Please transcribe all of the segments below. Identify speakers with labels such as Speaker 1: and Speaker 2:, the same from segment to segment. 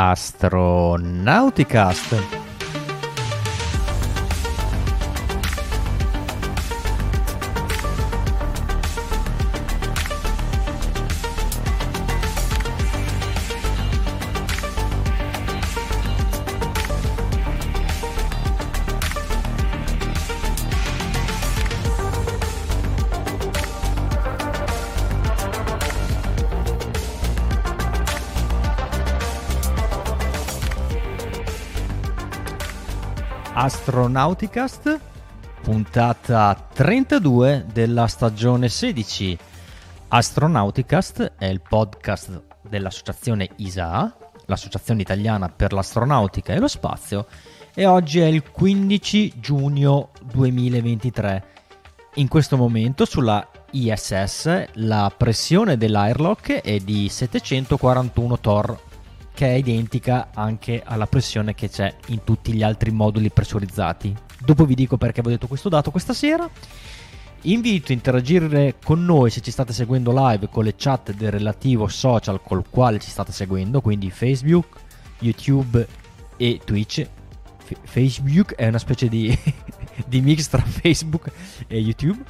Speaker 1: Astronauticast. Astronauticast, puntata 32 della stagione 16. Astronauticast è il podcast dell'associazione ISA, l'associazione italiana per l'astronautica e lo spazio, e oggi è il 15 giugno 2023. In questo momento sulla ISS la pressione dell'airlock è di 741 torr che è identica anche alla pressione che c'è in tutti gli altri moduli pressurizzati. Dopo vi dico perché vi ho detto questo dato questa sera. Invito a interagire con noi se ci state seguendo live con le chat del relativo social col quale ci state seguendo, quindi Facebook, YouTube e Twitch. F- Facebook è una specie di, di mix tra Facebook e YouTube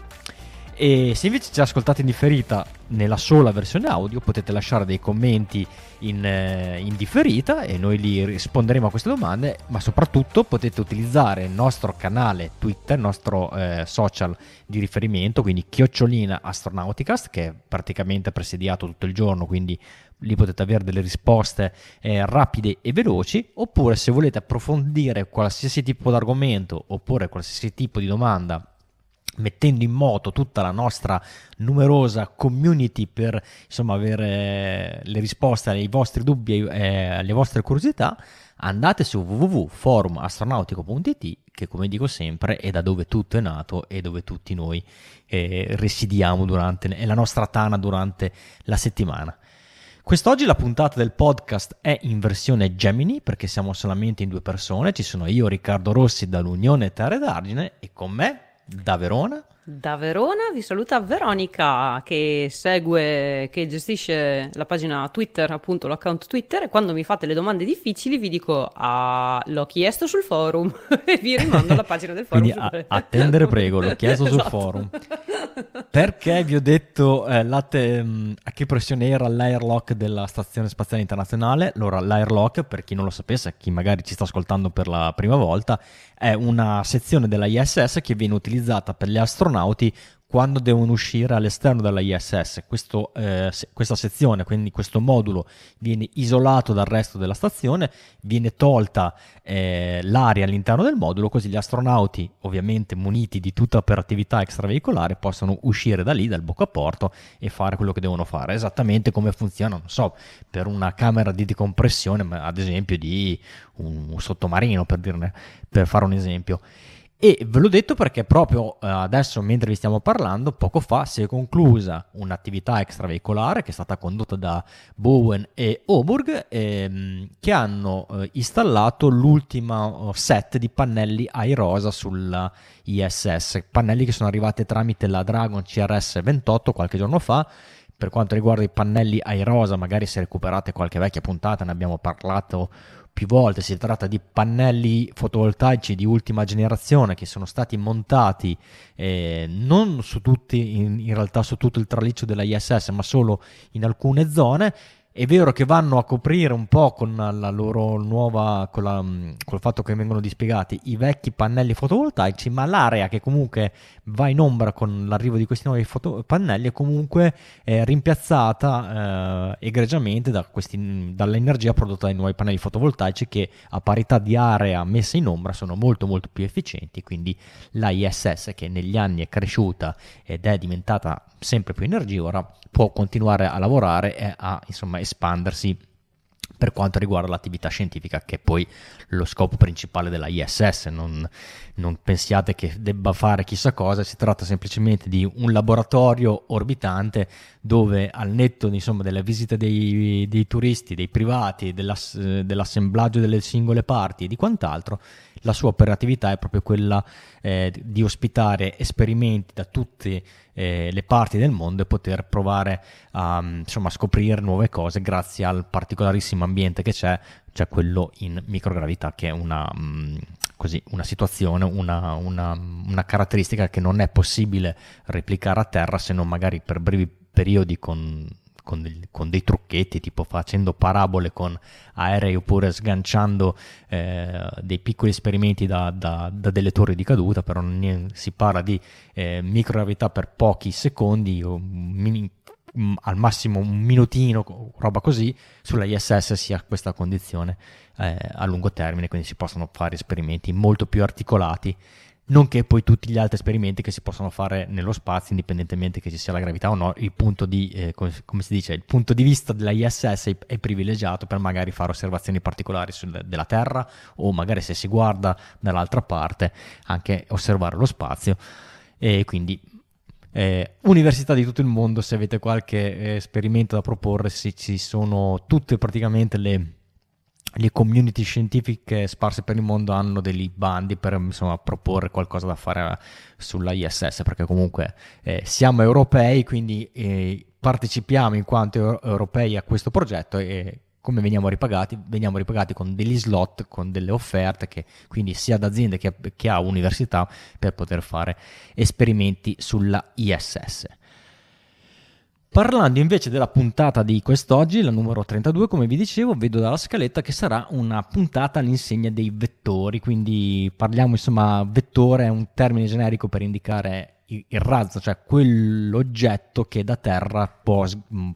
Speaker 1: e se invece ci ascoltate in differita nella sola versione audio, potete lasciare dei commenti in, eh, in, differita e noi li risponderemo a queste domande, ma soprattutto potete utilizzare il nostro canale Twitter, il nostro eh, social di riferimento, quindi chiocciolina astronauticast, che è praticamente presediato tutto il giorno, quindi lì potete avere delle risposte eh, rapide e veloci, oppure se volete approfondire qualsiasi tipo di argomento oppure qualsiasi tipo di domanda mettendo in moto tutta la nostra numerosa community per insomma avere le risposte ai vostri dubbi e alle vostre curiosità andate su www.forumastronautico.it che come dico sempre è da dove tutto è nato e dove tutti noi eh, residiamo durante è la nostra tana durante la settimana. Quest'oggi la puntata del podcast è in versione Gemini perché siamo solamente in due persone, ci sono io Riccardo Rossi dall'Unione Terre d'Argine e con me da Verona.
Speaker 2: Da Verona vi saluta Veronica che segue, che gestisce la pagina Twitter, appunto l'account Twitter e quando mi fate le domande difficili vi dico ah, l'ho chiesto sul forum e vi rimando alla pagina del forum.
Speaker 1: Quindi a- attendere prego, l'ho chiesto esatto. sul forum. Perché vi ho detto eh, te, mm, a che pressione era l'airlock della Stazione Spaziale Internazionale? Allora, l'airlock, per chi non lo sapesse, chi magari ci sta ascoltando per la prima volta, è una sezione della ISS che viene utilizzata per gli astronauti quando devono uscire all'esterno della ISS. Questo, eh, questa sezione, quindi questo modulo, viene isolato dal resto della stazione, viene tolta eh, l'aria all'interno del modulo, così gli astronauti, ovviamente muniti di tutta operatività extraveicolare, possono uscire da lì, dal boccaporto, e fare quello che devono fare. Esattamente come funziona, non so, per una camera di decompressione, ad esempio di un, un sottomarino, per, dirne, per fare un esempio. E ve l'ho detto perché proprio eh, adesso, mentre vi stiamo parlando, poco fa si è conclusa un'attività extraveicolare che è stata condotta da Bowen e Oburg, ehm, che hanno eh, installato l'ultimo set di pannelli Airosa sulla ISS, pannelli che sono arrivati tramite la Dragon CRS 28 qualche giorno fa. Per quanto riguarda i pannelli Airosa, magari se recuperate qualche vecchia puntata, ne abbiamo parlato più volte, si tratta di pannelli fotovoltaici di ultima generazione che sono stati montati eh, non su tutti, in, in realtà su tutto il traliccio della ISS, ma solo in alcune zone è vero che vanno a coprire un po' con la loro nuova, con, la, col fatto che vengono dispiegati i vecchi pannelli fotovoltaici, ma l'area che comunque va in ombra con l'arrivo di questi nuovi foto- pannelli è comunque eh, rimpiazzata eh, egregiamente da questi, dall'energia prodotta dai nuovi pannelli fotovoltaici che a parità di area messa in ombra sono molto molto più efficienti, quindi la ISS che negli anni è cresciuta ed è diventata sempre più energivora può continuare a lavorare e a insomma espandersi per quanto riguarda l'attività scientifica, che è poi lo scopo principale della ISS. Non, non, pensiate che debba fare chissà cosa, si tratta semplicemente di un laboratorio orbitante dove al netto insomma, delle visite dei, dei turisti, dei privati, dell'ass, dell'assemblaggio delle singole parti e di quant'altro, la sua operatività è proprio quella eh, di ospitare esperimenti da tutte eh, le parti del mondo e poter provare a insomma, scoprire nuove cose grazie al particolarissimo ambiente che c'è, c'è quello in microgravità che è una, mh, mm, così, una situazione, una, una, una caratteristica che non è possibile replicare a terra se non magari per brevi periodi con con, del, con, dei trucchetti, tipo facendo parabole con aerei oppure sganciando eh, dei piccoli esperimenti da, da, da, delle torri di caduta, però non si parla di eh, microgravità per pochi secondi o mini, mm, al massimo un minutino, roba così, sulla ISS si ha questa condizione eh, a lungo termine, quindi si possono fare esperimenti molto più articolati nonché poi tutti gli altri esperimenti che si possono fare nello spazio, indipendentemente che ci sia la gravità o no, il punto di, eh, come, come, si dice, il punto di vista della ISS è, è privilegiato per magari fare osservazioni particolari sul, della Terra o magari se si guarda dall'altra parte anche osservare lo spazio. E quindi eh, università di tutto il mondo se avete qualche eh, esperimento da proporre ci sono tutte praticamente le le community scientifiche sparse per il mondo hanno dei bandi per insomma, proporre qualcosa da fare sulla ISS, perché comunque eh, siamo europei, quindi eh, partecipiamo in quanto europei a questo progetto e come veniamo ripagati? Veniamo ripagati con degli slot, con delle offerte, che, quindi sia da aziende che, che a università per poter fare esperimenti sulla ISS. Parlando invece della puntata di quest'oggi, la numero 32, come vi dicevo, vedo dalla scaletta che sarà una puntata all'insegna dei vettori, quindi parliamo insomma, vettore è un termine generico per indicare il razzo, cioè quell'oggetto che da terra può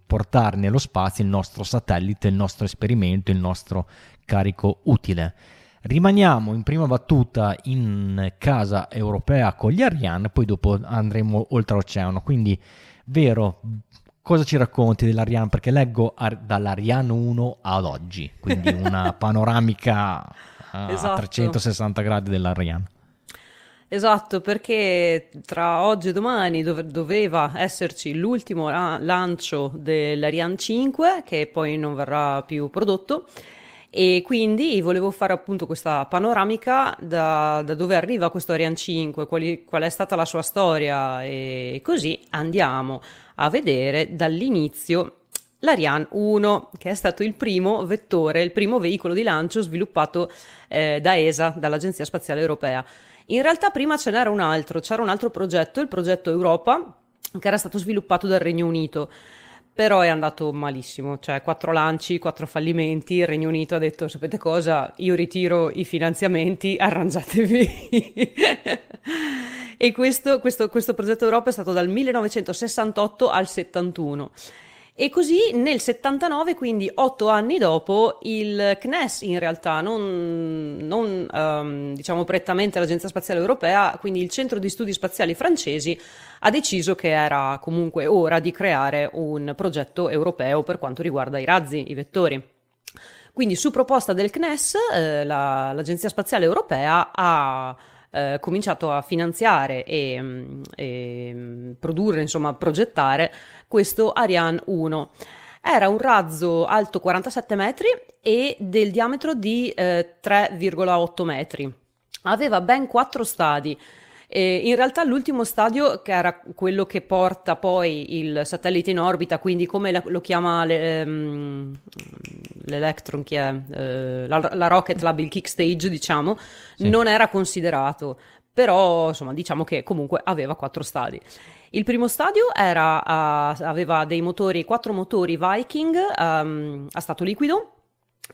Speaker 1: portare nello spazio il nostro satellite, il nostro esperimento, il nostro carico utile. Rimaniamo in prima battuta in casa europea con gli Ariane, poi dopo andremo oltreoceano, quindi vero cosa ci racconti dell'Ariane? Perché leggo ar- dall'Ariane 1 ad oggi, quindi una panoramica a esatto. 360 gradi dell'Ariane.
Speaker 2: Esatto, perché tra oggi e domani dove- doveva esserci l'ultimo la- lancio dell'Ariane 5, che poi non verrà più prodotto, e quindi volevo fare appunto questa panoramica da, da dove arriva questo Ariane 5, quali, qual è stata la sua storia e così andiamo a vedere dall'inizio l'Ariane 1, che è stato il primo vettore, il primo veicolo di lancio sviluppato eh, da ESA, dall'Agenzia Spaziale Europea. In realtà prima ce n'era un altro, c'era un altro progetto, il progetto Europa, che era stato sviluppato dal Regno Unito però è andato malissimo, cioè quattro lanci, quattro fallimenti, il Regno Unito ha detto sapete cosa, io ritiro i finanziamenti, arrangiatevi. e questo, questo, questo progetto Europa è stato dal 1968 al 71. E così nel 79, quindi otto anni dopo, il CNES in realtà, non, non um, diciamo prettamente l'Agenzia Spaziale Europea, quindi il Centro di Studi Spaziali francesi, ha deciso che era comunque ora di creare un progetto europeo per quanto riguarda i razzi, i vettori. Quindi su proposta del CNES, eh, la, l'Agenzia Spaziale Europea ha eh, cominciato a finanziare e, mm, e mm, produrre, insomma, progettare questo Ariane 1. Era un razzo alto 47 metri e del diametro di eh, 3,8 metri. Aveva ben quattro stadi. E in realtà l'ultimo stadio, che era quello che porta poi il satellite in orbita, quindi come lo chiama le, um, l'Electron, che è uh, la, la, Rocket Lab, il kick stage, diciamo, sì. non era considerato. Però, insomma, diciamo che comunque aveva quattro stadi. Il primo stadio era, uh, aveva dei motori, quattro motori Viking um, a stato liquido,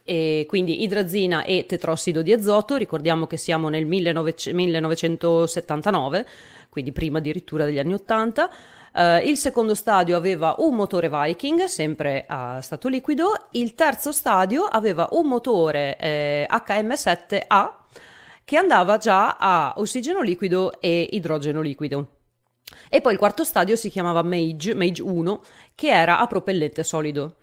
Speaker 2: e quindi idrazina e tetrossido di azoto, ricordiamo che siamo nel 19, 1979, quindi prima addirittura degli anni 80. Uh, eh, il secondo stadio aveva un motore Viking, sempre a stato liquido. Il terzo stadio aveva un motore eh, HM7A che andava già a ossigeno liquido e idrogeno liquido. E poi il quarto stadio si chiamava Mage, Mage 1, che era a propellente solido.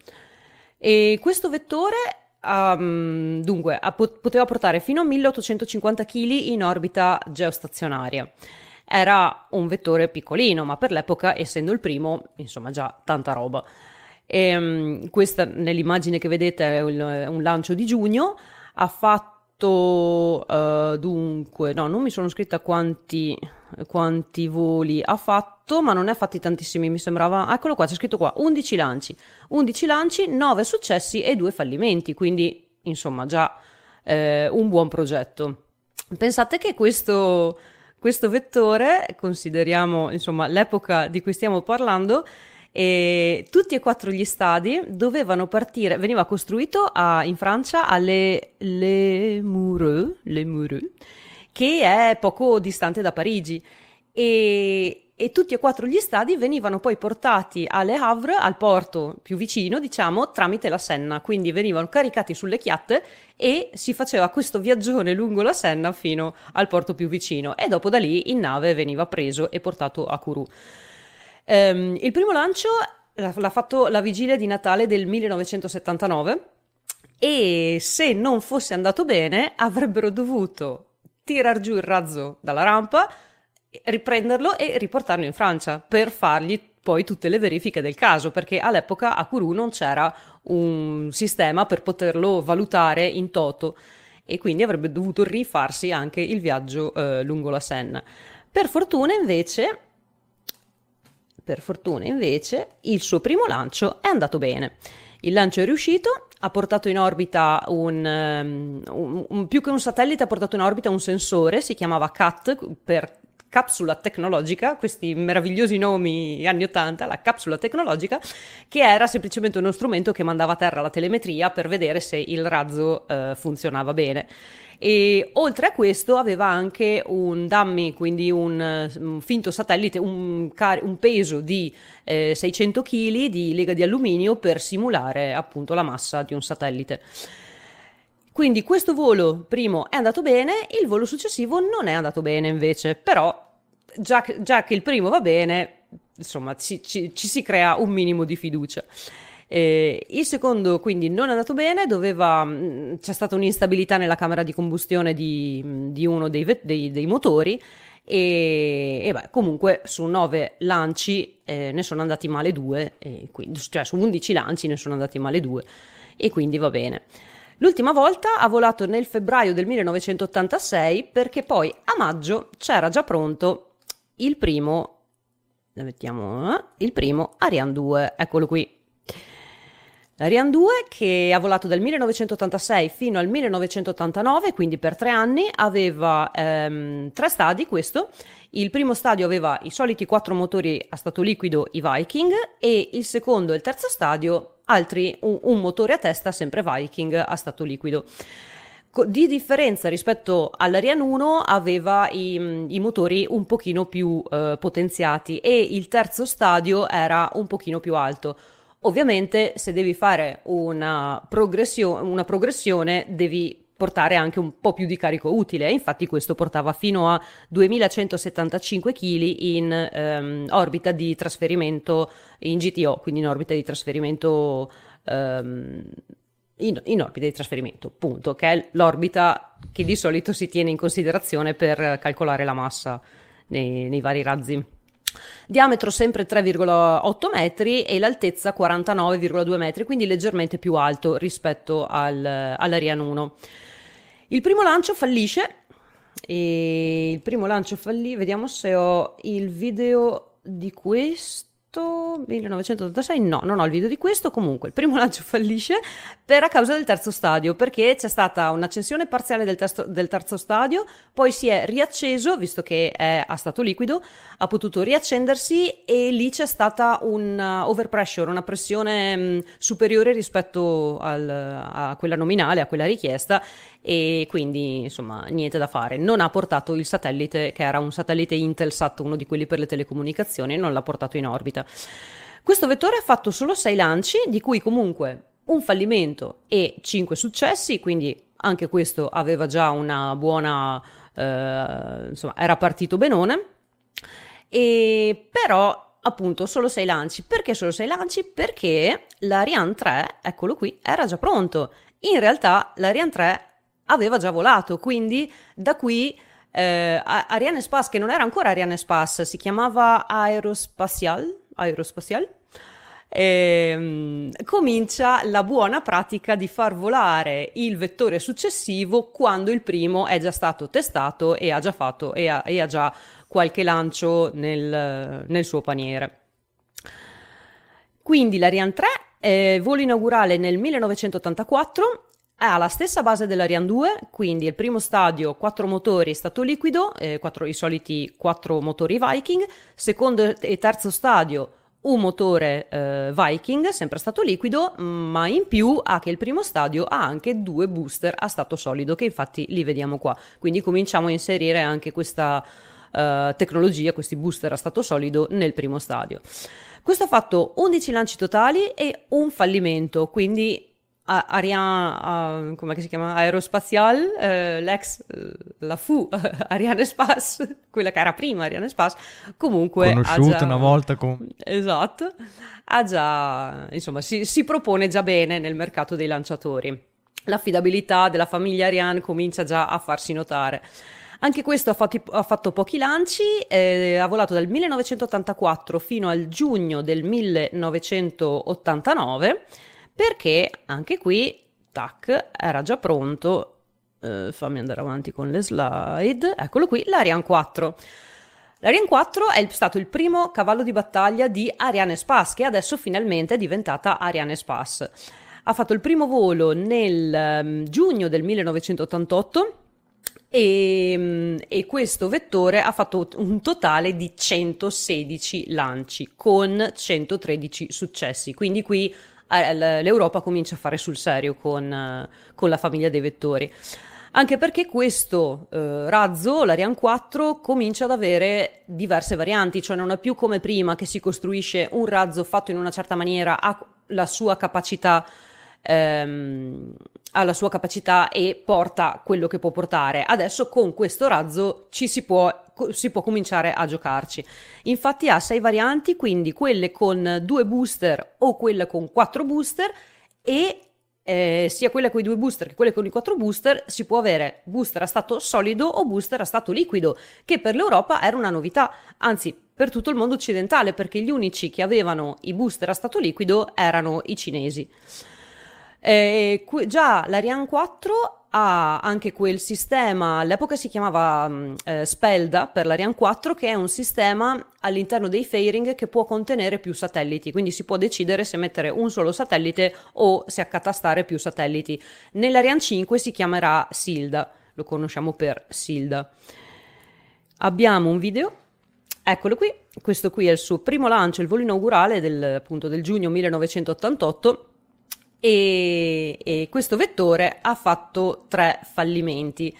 Speaker 2: E questo vettore um, dunque, poteva portare fino a 1850 kg in orbita geostazionaria. Era un vettore piccolino, ma per l'epoca, essendo il primo, insomma, già tanta roba. E, um, questa nell'immagine che vedete è un, un lancio di giugno, ha fatto fatto uh, dunque, no, non mi sono scritta quanti, quanti voli ha fatto, ma non ha fatti tantissimi, mi sembrava. Eccolo qua, c'è scritto qua 11 lanci, 11 lanci, 9 successi e 2 fallimenti, quindi insomma già eh, un buon progetto. Pensate che questo, questo vettore, consideriamo insomma l'epoca di cui stiamo parlando, e tutti e quattro gli stadi dovevano partire, veniva costruito a, in Francia a Le, Moureux, Le Moureux, che è poco distante da Parigi. E, e, tutti e quattro gli stadi venivano poi portati a Le Havre, al porto più vicino, diciamo, tramite la Senna. Quindi venivano caricati sulle chiatte e si faceva questo viaggione lungo la Senna fino al porto più vicino. E dopo da lì in nave veniva preso e portato a Kourou. Um, il primo lancio l'ha fatto la vigilia di Natale del 1979 e se non fosse andato bene avrebbero dovuto tirar giù il razzo dalla rampa, riprenderlo e riportarlo in Francia per fargli poi tutte le verifiche del caso, perché all'epoca a Kourou non c'era un sistema per poterlo valutare in toto e quindi avrebbe dovuto rifarsi anche il viaggio eh, lungo la Senna. Per fortuna invece per fortuna invece il suo primo lancio è andato bene. Il lancio è riuscito, ha portato in orbita un, um, un, un, più che un satellite, ha portato in orbita un sensore, si chiamava CAT per capsula tecnologica, questi meravigliosi nomi anni 80, la capsula tecnologica, che era semplicemente uno strumento che mandava a terra la telemetria per vedere se il razzo uh, funzionava bene. E oltre a questo aveva anche un dummy, quindi un, un finto satellite, un, car- un peso di eh, 600 kg di lega di alluminio per simulare appunto la massa di un satellite. Quindi questo volo primo è andato bene, il volo successivo non è andato bene invece, però già, già che il primo va bene, insomma ci, ci, ci si crea un minimo di fiducia. Eh, il secondo quindi non è andato bene, doveva, mm, c'è stata un'instabilità nella camera di combustione di, di uno dei, dei, dei, motori e, e beh, comunque su nove lanci eh, ne sono andati male due, quindi, cioè su undici lanci ne sono andati male due e quindi va bene. L'ultima volta ha volato nel febbraio del 1986 perché poi a maggio c'era già pronto il primo, mettiamo, eh, il primo Ariane 2, eccolo qui, Ariane 2 che ha volato dal 1986 fino al 1989, quindi per tre anni, aveva ehm, tre stadi questo. Il primo stadio aveva i soliti quattro motori a stato liquido, i Viking, e il secondo e il terzo stadio altri un, un motore a testa, sempre Viking, a stato liquido. Di differenza rispetto all'Ariane 1 aveva i, i motori un pochino più eh, potenziati e il terzo stadio era un pochino più alto. Ovviamente se devi fare una, progressio- una progressione devi portare anche un po' più di carico utile. Infatti questo portava fino a 2175 kg in um, orbita di trasferimento in GTO, quindi in orbita di trasferimento um, in, in, orbita di trasferimento, punto, che è l'orbita che di solito si tiene in considerazione per calcolare la massa nei, nei vari razzi diametro sempre 3,8 metri e l'altezza 49,2 metri, quindi leggermente più alto rispetto al, all'Ariane 1. Il primo lancio fallisce e il primo lancio fallì, vediamo se ho il video di questo 1986 no, non ho il video di questo, comunque il primo lancio fallisce per a causa del terzo stadio, perché c'è stata un'accensione parziale del, testo, del terzo stadio, poi si è riacceso, visto che è a stato liquido, ha potuto riaccendersi e lì c'è stata un uh, overpressure, una pressione mh, mm, superiore rispetto al, a quella nominale, a quella richiesta e quindi insomma niente da fare. Non ha portato il satellite, che era un satellite Intelsat, uno di quelli per le telecomunicazioni, non l'ha portato in orbita. Questo vettore ha fatto solo 6 lanci, di cui comunque un fallimento e 5 successi, quindi anche questo aveva già una buona, eh, insomma, era partito benone. E però appunto solo 6 lanci. Perché solo 6 lanci? Perché l'Ariane 3, eccolo qui, era già pronto. In realtà l'Ariane 3 aveva già volato, quindi da qui eh, Ariane Space, che non era ancora Ariane Space, si chiamava Aerospatial, Aerospatial ehm, comincia la buona pratica di far volare il vettore successivo quando il primo è già stato testato e ha già fatto e ha, e ha già qualche lancio nel, nel suo paniere. Quindi l'Ariane 3, eh, volo inaugurale nel 1984, ha la stessa base dell'Ariane 2, quindi il primo stadio 4 motori stato liquido, eh, 4, i soliti 4 motori Viking, secondo e terzo stadio un motore eh, Viking, sempre stato liquido, ma in più ha che il primo stadio ha anche due booster a stato solido, che infatti li vediamo qua. Quindi cominciamo a inserire anche questa uh, tecnologia, questi booster a stato solido nel primo stadio. Questo ha fatto 11 lanci totali e un fallimento, quindi Ariane, uh, come si chiama? Aerospazial, uh, l'ex, uh, la fu Ariane Space, quella che era prima Ariane Space, comunque
Speaker 1: conosciuta
Speaker 2: già,
Speaker 1: una volta con...
Speaker 2: Esatto, ha già, insomma, si, si propone già bene nel mercato dei lanciatori. L'affidabilità della famiglia Ariane comincia già a farsi notare. Anche questo ha, fatti, ha fatto pochi lanci, eh, ha volato dal 1984 fino al giugno del 1989, perché anche qui, tac, era già pronto. Eh, fammi andare avanti con le slide. Eccolo qui, l'Ariane 4. L'Ariane 4 è stato il primo cavallo di battaglia di Ariane Space, che adesso finalmente è diventata Ariane Space. Ha fatto il primo volo nel um, giugno del 1988 e, ehm, e, questo vettore ha fatto un totale di 116 lanci con 113 successi. Quindi qui l'Europa comincia a fare sul serio con, con la famiglia dei vettori. Anche perché questo eh, razzo, l'Ariane 4, comincia ad avere diverse varianti, cioè non è più come prima che si costruisce un razzo fatto in una certa maniera, ha la sua capacità ehm, ha la sua capacità e porta quello che può portare. Adesso con questo razzo ci si può, si può cominciare a giocarci. Infatti ha sei varianti, quindi quelle con due booster o quelle con quattro booster e eh, sia quelle con i due booster che quelle con i quattro booster, si può avere booster a stato solido o booster a stato liquido, che per l'Europa era una novità, anzi per tutto il mondo occidentale, perché gli unici che avevano i booster a stato liquido erano i cinesi. Eh, qui, già l'Ariane 4 ha anche quel sistema, all'epoca si chiamava mm, eh, Spelda per l'Ariane 4, che è un sistema all'interno dei fairing che può contenere più satelliti, quindi si può decidere se mettere un solo satellite o se accatastare più satelliti. Nell'Ariane 5 si chiamerà Silda, lo conosciamo per Silda. Abbiamo un video, eccolo qui, questo qui è il suo primo lancio, il volo inaugurale del, appunto, del giugno 1988 e, e questo vettore ha fatto tre fallimenti,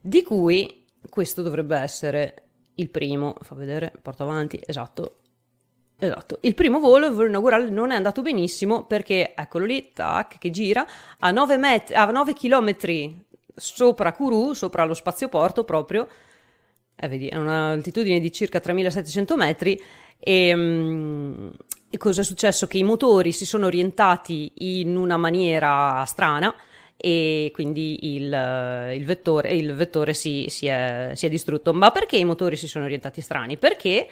Speaker 2: di cui questo dovrebbe essere il primo, fa vedere, porto avanti, esatto, Esatto, il primo volo, volo inaugurale, non è andato benissimo perché, eccolo lì, tac, che gira, a 9, met- a 9 km sopra Kourou, sopra lo spazioporto proprio, eh, vedi, è un'altitudine di circa 3700 metri, e, um, e cosa è successo? Che i motori si sono orientati in una maniera strana e quindi il, il vettore, il vettore si, si, è, si, è, distrutto. Ma perché i motori si sono orientati strani? Perché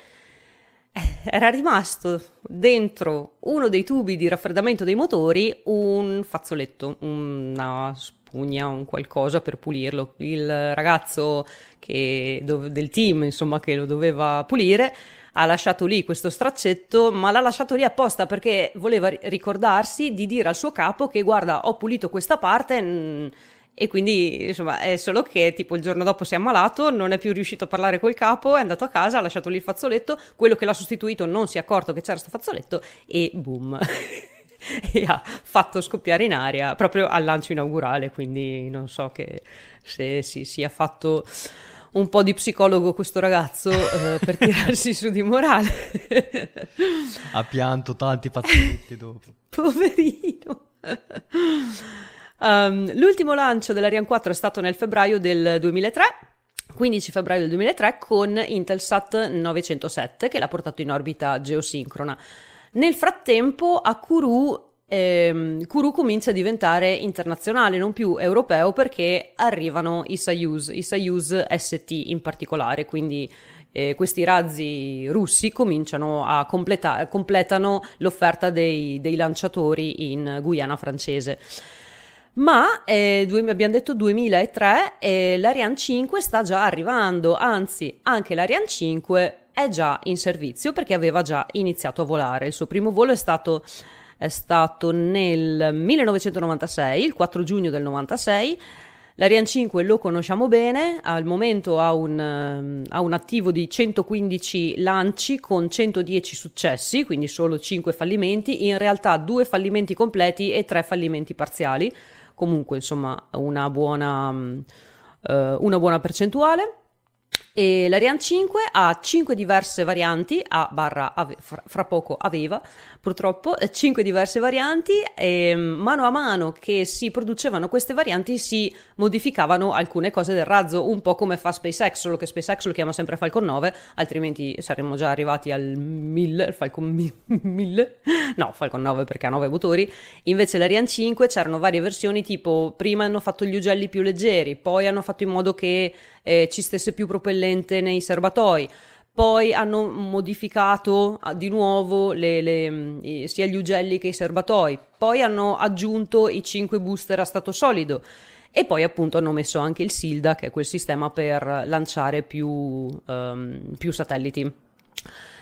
Speaker 2: era rimasto dentro uno dei tubi di raffreddamento dei motori un fazzoletto, una spugna, un qualcosa per pulirlo. Il ragazzo che, del team, insomma, che lo doveva pulire ha lasciato lì questo straccetto, ma l'ha lasciato lì apposta perché voleva ricordarsi di dire al suo capo che guarda, ho pulito questa parte. Mh, e quindi, insomma, è solo che tipo il giorno dopo si è ammalato, non è più riuscito a parlare col capo, è andato a casa, ha lasciato lì il fazzoletto, quello che l'ha sostituito non si è accorto che c'era questo fazzoletto e boom. e ha fatto scoppiare in aria proprio al lancio inaugurale, quindi non so che se si sia fatto un po' di psicologo questo ragazzo eh, per tirarsi su di morale.
Speaker 1: ha pianto tanti pazzetti dopo.
Speaker 2: Poverino. Um, l'ultimo lancio dell'Ariane 4 è stato nel febbraio del 2003. 15 febbraio del 2003 con Intelsat 907 che l'ha portato in orbita geosincrona. Nel frattempo a Kourou ehm, Kourou comincia a diventare internazionale, non più europeo, perché arrivano i Soyuz, i Soyuz ST in particolare, quindi eh, questi razzi russi cominciano a completa- completano l'offerta dei, dei lanciatori in Guyana francese. Ma eh, due, abbiamo detto 2003 e l'Ariane 5 sta già arrivando, anzi anche l'Ariane 5 è già in servizio perché aveva già iniziato a volare. Il suo primo volo è stato, è stato nel 1996, il 4 giugno del 96. L'Ariane 5 lo conosciamo bene, al momento ha un, um, ha un, attivo di 115 lanci con 110 successi, quindi solo 5 fallimenti, in realtà 2 fallimenti completi e 3 fallimenti parziali, comunque insomma una buona, um, uh, una buona percentuale. E l'Ariane 5 ha 5 diverse varianti, a barra ave, fra, fra, poco aveva purtroppo 5 diverse varianti e mm, mano a mano che si producevano queste varianti si modificavano alcune cose del razzo, un po' come fa SpaceX, solo che SpaceX lo chiama sempre Falcon 9, altrimenti saremmo già arrivati al 1000, Falcon 1000, no Falcon 9 perché ha 9 motori, invece l'Ariane 5 c'erano varie versioni tipo prima hanno fatto gli ugelli più leggeri, poi hanno fatto in modo che eh, ci stesse più propellente nei serbatoi. Poi hanno modificato ah, di nuovo le, le, sia gli ugelli che i serbatoi. Poi hanno aggiunto i 5 booster a stato solido. E poi appunto hanno messo anche il SILDA, che è quel sistema per lanciare più, um, più satelliti.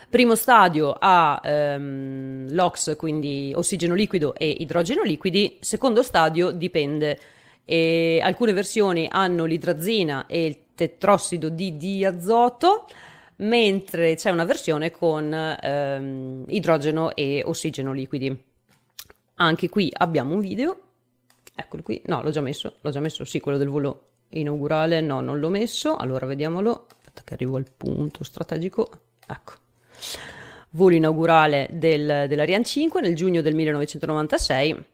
Speaker 2: Primo stadio ha um, LOX, quindi ossigeno liquido e idrogeno liquidi. Secondo stadio dipende. E alcune versioni hanno l'idrazina e il tetrossido di diazoto, mentre c'è una versione con ehm, idrogeno e ossigeno liquidi. Anche qui abbiamo un video, eccolo qui, no l'ho già messo, l'ho già messo, sì, quello del volo inaugurale, no non l'ho messo, allora vediamolo, aspetta che arrivo al punto strategico, ecco. Volo inaugurale del, dell'Ariane 5 nel giugno del 1996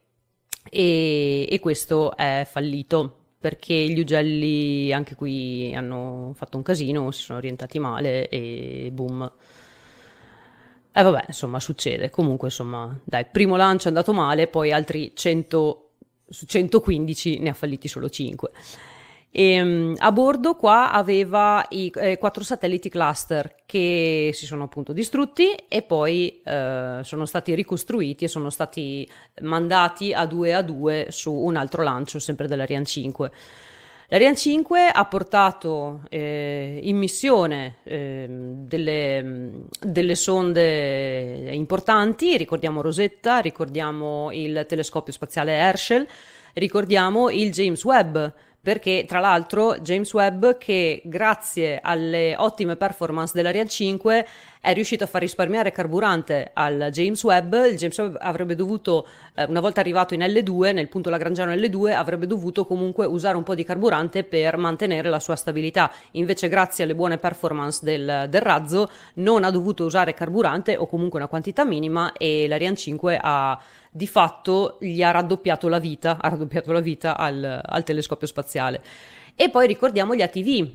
Speaker 2: e, e questo è fallito perché gli ugelli anche qui hanno fatto un casino, si sono orientati male e boom. E eh vabbè, insomma, succede. Comunque, insomma, dai, primo lancio è andato male, poi altri 100 su 115 ne ha falliti solo 5. E, um, a bordo qua aveva i eh, quattro satelliti cluster che si sono appunto distrutti e poi eh, sono stati ricostruiti e sono stati mandati a due a due su un altro lancio sempre dell'Ariane 5. L'Ariane 5 ha portato eh, in missione eh, delle, delle, sonde importanti, ricordiamo Rosetta, ricordiamo il telescopio spaziale Herschel, ricordiamo il James Webb perché tra l'altro James Webb che grazie alle ottime performance dell'Ariane 5 è riuscito a far risparmiare carburante al James Webb, il James Webb avrebbe dovuto, eh, una volta arrivato in L2, nel punto lagrangiano L2, avrebbe dovuto comunque usare un po' di carburante per mantenere la sua stabilità, invece grazie alle buone performance del, del razzo non ha dovuto usare carburante o comunque una quantità minima e l'Ariane 5 ha di fatto gli ha raddoppiato la vita, ha raddoppiato la vita al, al telescopio spaziale. E poi ricordiamo gli ATV,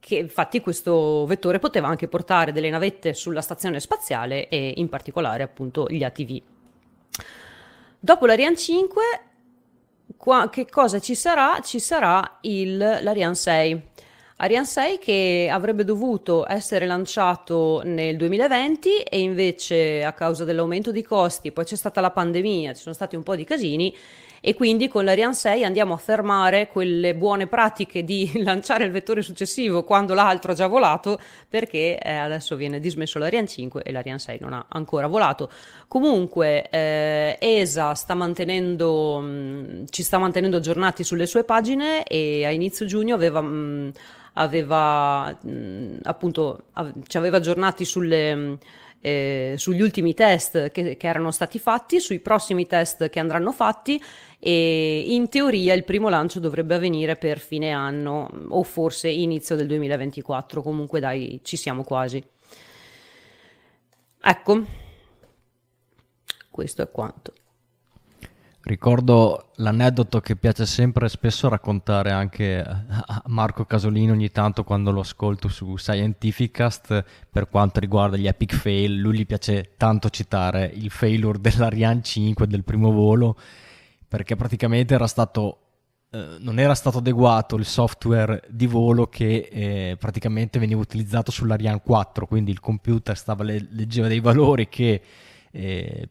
Speaker 2: che infatti questo vettore poteva anche portare delle navette sulla stazione spaziale e in particolare appunto gli ATV. Dopo l'Ariane 5, qua, che cosa ci sarà? Ci sarà il, l'Ariane 6. Ariane 6 che avrebbe dovuto essere lanciato nel 2020 e invece a causa dell'aumento di costi, poi c'è stata la pandemia, ci sono stati un po' di casini e quindi con l'Ariane 6 andiamo a fermare quelle buone pratiche di lanciare il vettore successivo quando l'altro ha già volato perché eh, adesso viene dismesso l'Ariane 5 e l'Ariane 6 non ha ancora volato. Comunque eh, ESA sta mantenendo, mh, mm, ci sta mantenendo aggiornati sulle sue pagine e a inizio giugno aveva... Mh, mm, aveva mh, appunto av- ci aveva aggiornati sulle, eh, sugli ultimi test che, che, erano stati fatti, sui prossimi test che andranno fatti e in teoria il primo lancio dovrebbe avvenire per fine anno o forse inizio del 2024, comunque dai, ci siamo quasi. Ecco, questo è quanto.
Speaker 1: Ricordo l'aneddoto che piace sempre spesso raccontare anche a Marco Casolino ogni tanto quando lo ascolto su Scientificast per quanto riguarda gli epic fail. Lui gli piace tanto citare il failure dell'Ariane 5 del primo volo perché praticamente era stato eh, non era stato adeguato il software di volo che eh, praticamente veniva utilizzato sull'Ariane 4, quindi il computer stava le- leggeva dei valori che eh,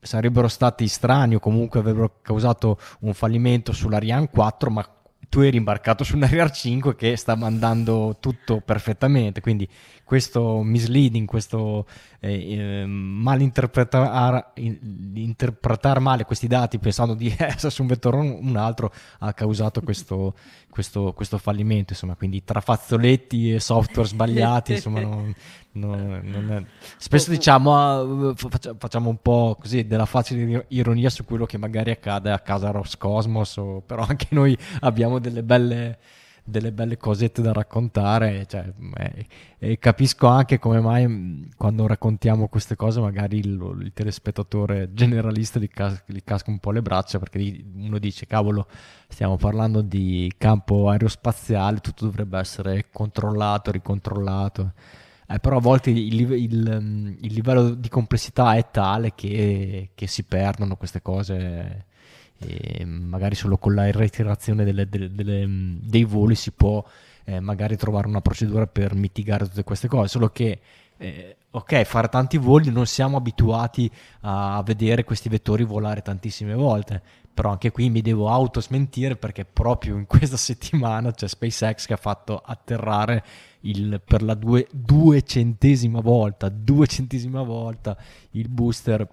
Speaker 1: sarebbero stati strani o comunque avrebbero causato un fallimento sull'Ariane 4, ma tu eri imbarcato su un Ariane 5 che stava andando tutto perfettamente, quindi questo misleading, questo eh, malinterpretare interpretar male questi dati pensando di essere su un vettore o un altro ha causato questo, questo, questo, fallimento, insomma, quindi tra fazzoletti e software sbagliati, insomma, non, non, non spesso diciamo ah, facciamo un po' così della facile ironia su quello che magari accade a casa Roscosmos, o... però anche noi abbiamo delle belle delle belle cosette da raccontare. Cioè, eh, e capisco anche come mai mm, quando raccontiamo queste cose, magari il, il telespettatore generalista gli, cas- gli, casca un po' le braccia perché uno dice: Cavolo, stiamo parlando di campo aerospaziale, tutto dovrebbe essere controllato, ricontrollato. Eh, però a volte il, il, mm, il, livello di complessità è tale che, che si perdono queste cose e magari solo con la ritirazione delle, delle, delle, dei voli si può eh, magari trovare una procedura per mitigare tutte queste cose, solo che eh, ok, fare tanti voli non siamo abituati a vedere questi vettori volare tantissime volte, però anche qui mi devo autosmentire perché proprio in questa settimana c'è SpaceX che ha fatto atterrare il, per la due, duecentesima volta, duecentesima volta il booster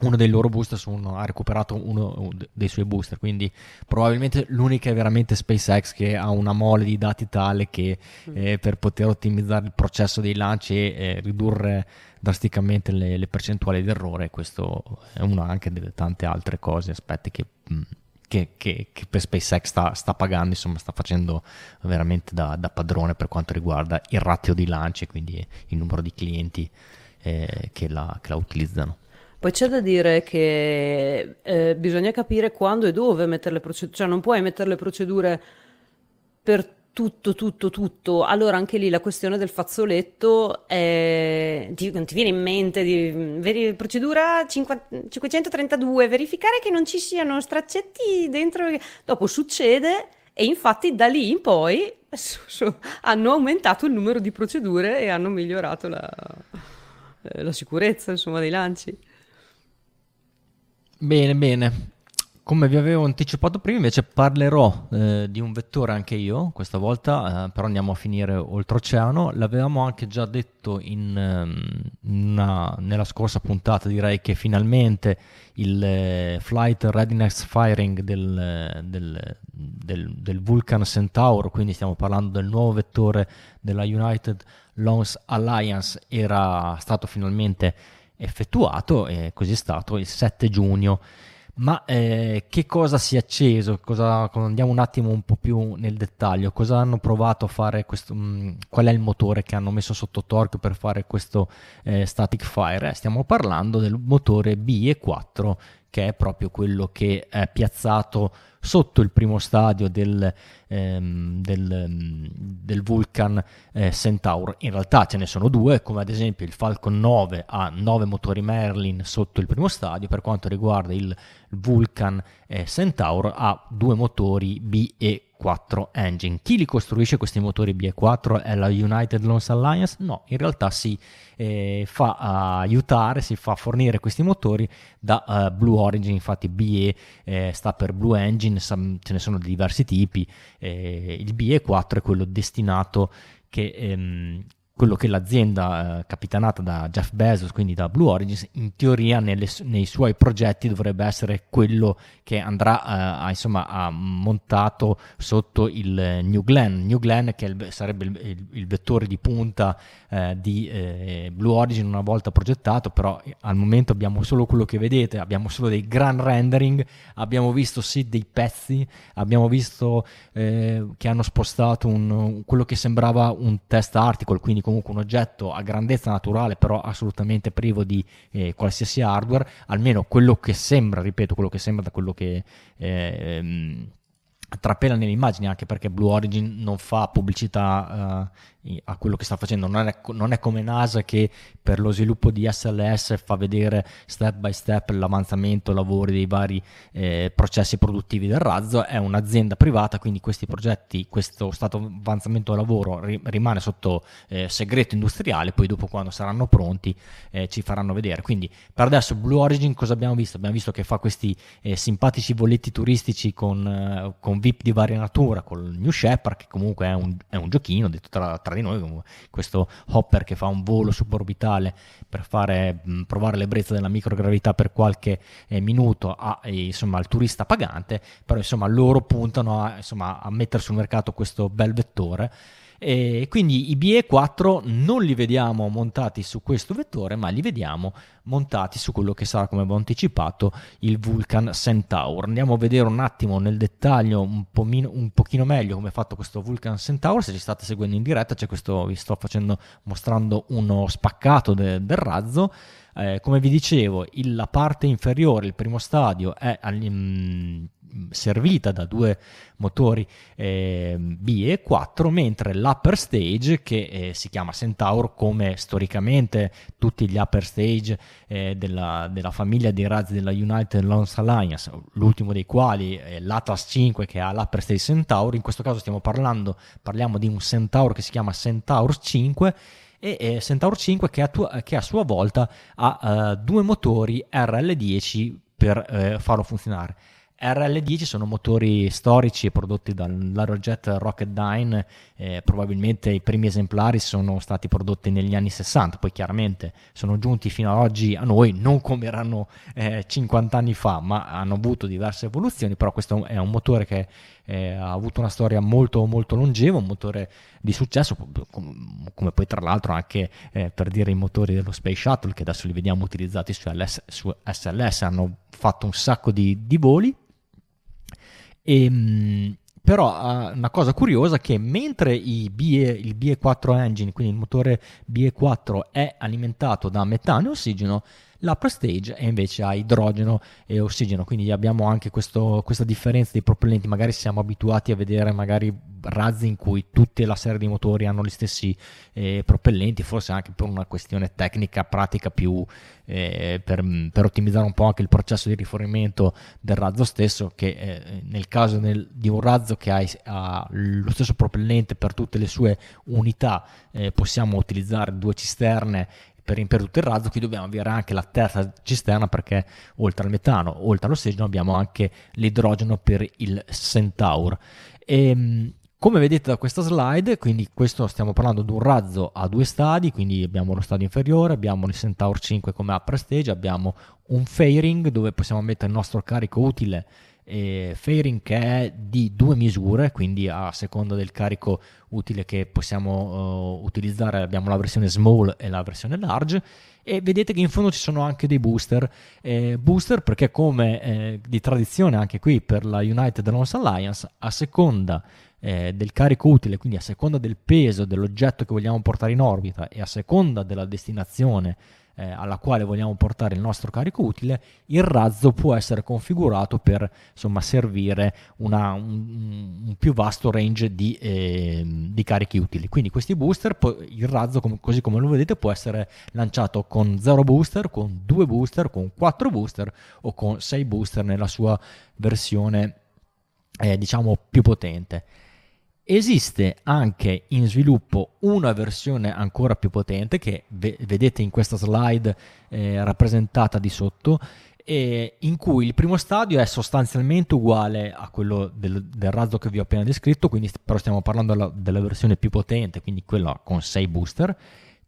Speaker 1: uno dei loro booster uno, ha recuperato uno dei suoi booster, quindi probabilmente l'unica è veramente SpaceX che ha una mole di dati tale che mm. eh, per poter ottimizzare il processo dei lanci e eh, ridurre drasticamente le, le, percentuali di errore, questo è una anche delle tante altre cose, aspetti che, mm, che, che, che per SpaceX sta, sta, pagando, insomma sta facendo veramente da, da, padrone per quanto riguarda il ratio di lanci, quindi il numero di clienti eh, che, la, che la utilizzano.
Speaker 2: Poi c'è da dire che eh, bisogna capire quando e dove mettere le procedure, cioè non puoi mettere le procedure per tutto, tutto, tutto. Allora anche lì la questione del fazzoletto è... ti, non ti viene in mente di veri, procedura 50, 532, verificare che non ci siano straccetti dentro. Dopo succede e infatti da lì in poi su, su, hanno aumentato il numero di procedure e hanno migliorato la, eh, la sicurezza insomma, dei lanci.
Speaker 1: Bene, bene. Come vi avevo anticipato prima, invece parlerò eh, di un vettore anche io, questa volta, eh, però andiamo a finire oltreoceano. L'avevamo anche già detto in, ehm, una, nella scorsa puntata, direi che finalmente il eh, Flight Readiness Firing del, del, del, del, Vulcan Centaur, quindi stiamo parlando del nuovo vettore della United Launch Alliance, era stato finalmente effettuato e così è stato il 7 giugno. Ma eh, che cosa si è acceso? Cosa, andiamo un attimo un po' più nel dettaglio. Cosa hanno provato a fare? Questo, mh, mm, qual è il motore che hanno messo sotto torque per fare questo eh, static fire? Stiamo parlando del motore BE4 che è proprio quello che è piazzato sotto il primo stadio del, ehm, del, del Vulcan eh, Centaur. In realtà ce ne sono due, come ad esempio il Falcon 9 ha 9 motori Merlin sotto il primo stadio, per quanto riguarda il Vulcan eh, Centaur ha due motori B e 4 engine. Chi li costruisce questi motori BE4 è la United Launch Alliance? No, in realtà si eh, fa aiutare, si fa fornire questi motori da uh, Blue Origin, infatti BE eh, sta per Blue Engine, ce ne sono di diversi tipi, eh, il BE4 è quello destinato che, ehm, quello che l'azienda eh, capitanata da Jeff Bezos, quindi da Blue Origins, in teoria nelle, nei suoi progetti dovrebbe essere quello che andrà eh, a, insomma, a montato sotto il New Glenn. New Glenn che il, sarebbe il, il, il, vettore di punta eh, di eh, Blue Origin una volta progettato, però al momento abbiamo solo quello che vedete, abbiamo solo dei grand rendering, abbiamo visto sì dei pezzi, abbiamo visto eh, che hanno spostato un, quello che sembrava un test article, quindi comunque un oggetto a grandezza naturale, però assolutamente privo di eh, qualsiasi hardware, almeno quello che sembra, ripeto, quello che sembra da quello che... Eh, trapela nelle immagini anche perché Blue Origin non fa pubblicità uh, a quello che sta facendo. Non è, non è, come NASA che per lo sviluppo di SLS fa vedere step by step l'avanzamento, lavori dei vari eh, processi produttivi del razzo, è un'azienda privata, quindi questi progetti, questo stato di avanzamento lavoro ri, rimane sotto eh, segreto industriale, poi dopo quando saranno pronti eh, ci faranno vedere. Quindi per adesso Blue Origin cosa abbiamo visto? Abbiamo visto che fa questi eh, simpatici voletti turistici con, eh, con VIP di varia natura, con New Shepard, che comunque è un, è un giochino, detto tra, tra, di noi, questo hopper che fa un volo suborbitale per fare, provare l'ebbrezza della microgravità per qualche eh, minuto a, eh, insomma, al turista pagante, però insomma loro puntano a, insomma, a mettere sul mercato questo bel vettore e quindi i BE4 non li vediamo montati su questo vettore, ma li vediamo montati su quello che sarà, come avevo anticipato, il Vulcan Centaur. Andiamo a vedere un attimo nel dettaglio un, pomino, un pochino meglio come è fatto questo Vulcan Centaur. Se ci state seguendo in diretta, questo, vi sto facendo, mostrando uno spaccato de, del razzo. Eh, come vi dicevo, il, la parte inferiore, il primo stadio, è servita da due motori eh, B e 4, mentre l'upper stage, che eh, si chiama Centaur come storicamente tutti gli upper stage eh, della, della, famiglia dei razzi della United Launch Alliance, l'ultimo dei quali è l'Atlas 5 che ha l'upper stage Centaur, in questo caso stiamo parlando, parliamo di un Centaur che si chiama Centaur 5 e eh, Centaur 5 che a, che a, sua volta ha uh, due motori RL10 per uh, farlo funzionare. RL10 sono motori storici prodotti dall'Aerojet Rocketdyne, eh, probabilmente i primi esemplari sono stati prodotti negli anni 60, poi chiaramente sono giunti fino ad oggi a noi, non come erano eh, 50 anni fa, ma hanno avuto diverse evoluzioni, però questo è un motore che eh, ha avuto una storia molto, molto longeva, un motore di successo, come poi tra l'altro anche eh, per dire i motori dello Space Shuttle, che adesso li vediamo utilizzati su, LS, su SLS, hanno fatto un sacco di, di voli. E, ehm, però uh, una cosa curiosa è che mentre BE, il BE4 engine, quindi il motore BE4 è alimentato da metano e ossigeno, l'upper stage è invece a idrogeno e ossigeno, quindi abbiamo anche questo, questa differenza dei propellenti, magari siamo abituati a vedere magari razzi in cui tutte la serie di motori hanno gli stessi eh, propellenti, forse anche per una questione tecnica, pratica più eh, per, per, ottimizzare un po' anche il processo di rifornimento del razzo stesso, che eh, nel caso nel, di un razzo che ha, ha, lo stesso propellente per tutte le sue unità, eh, possiamo utilizzare due cisterne per riempire tutto il razzo, qui dobbiamo avere anche la terza cisterna perché oltre al metano, oltre all'ossigeno abbiamo anche l'idrogeno per il Centaur. E, ehm, come vedete da questa slide, quindi questo stiamo parlando di un razzo a due stadi, quindi abbiamo lo stadio inferiore, abbiamo il Centaur 5 come upper stage, abbiamo un fairing dove possiamo mettere il nostro carico utile eh, fairing che è di due misure, quindi a seconda del carico utile che possiamo uh, utilizzare abbiamo la versione small e la versione large. E vedete che in fondo ci sono anche dei booster, eh, booster perché come eh, di tradizione anche qui per la United Launch Alliance a seconda eh, del carico utile, quindi a seconda del peso dell'oggetto che vogliamo portare in orbita e a seconda della destinazione eh, alla quale vogliamo portare il nostro carico utile, il razzo può essere configurato per insomma, servire una, un, un, più vasto range di, eh, di, carichi utili. Quindi questi booster, il razzo così come lo vedete può essere lanciato con 0 booster, con 2 booster, con 4 booster o con 6 booster nella sua versione eh, diciamo più potente. Esiste anche in sviluppo una versione ancora più potente che ve- vedete in questa slide eh, rappresentata di sotto, eh, in cui il primo stadio è sostanzialmente uguale a quello del, del razzo che vi ho appena descritto, quindi però stiamo parlando della, della versione più potente, quindi quella con 6 booster.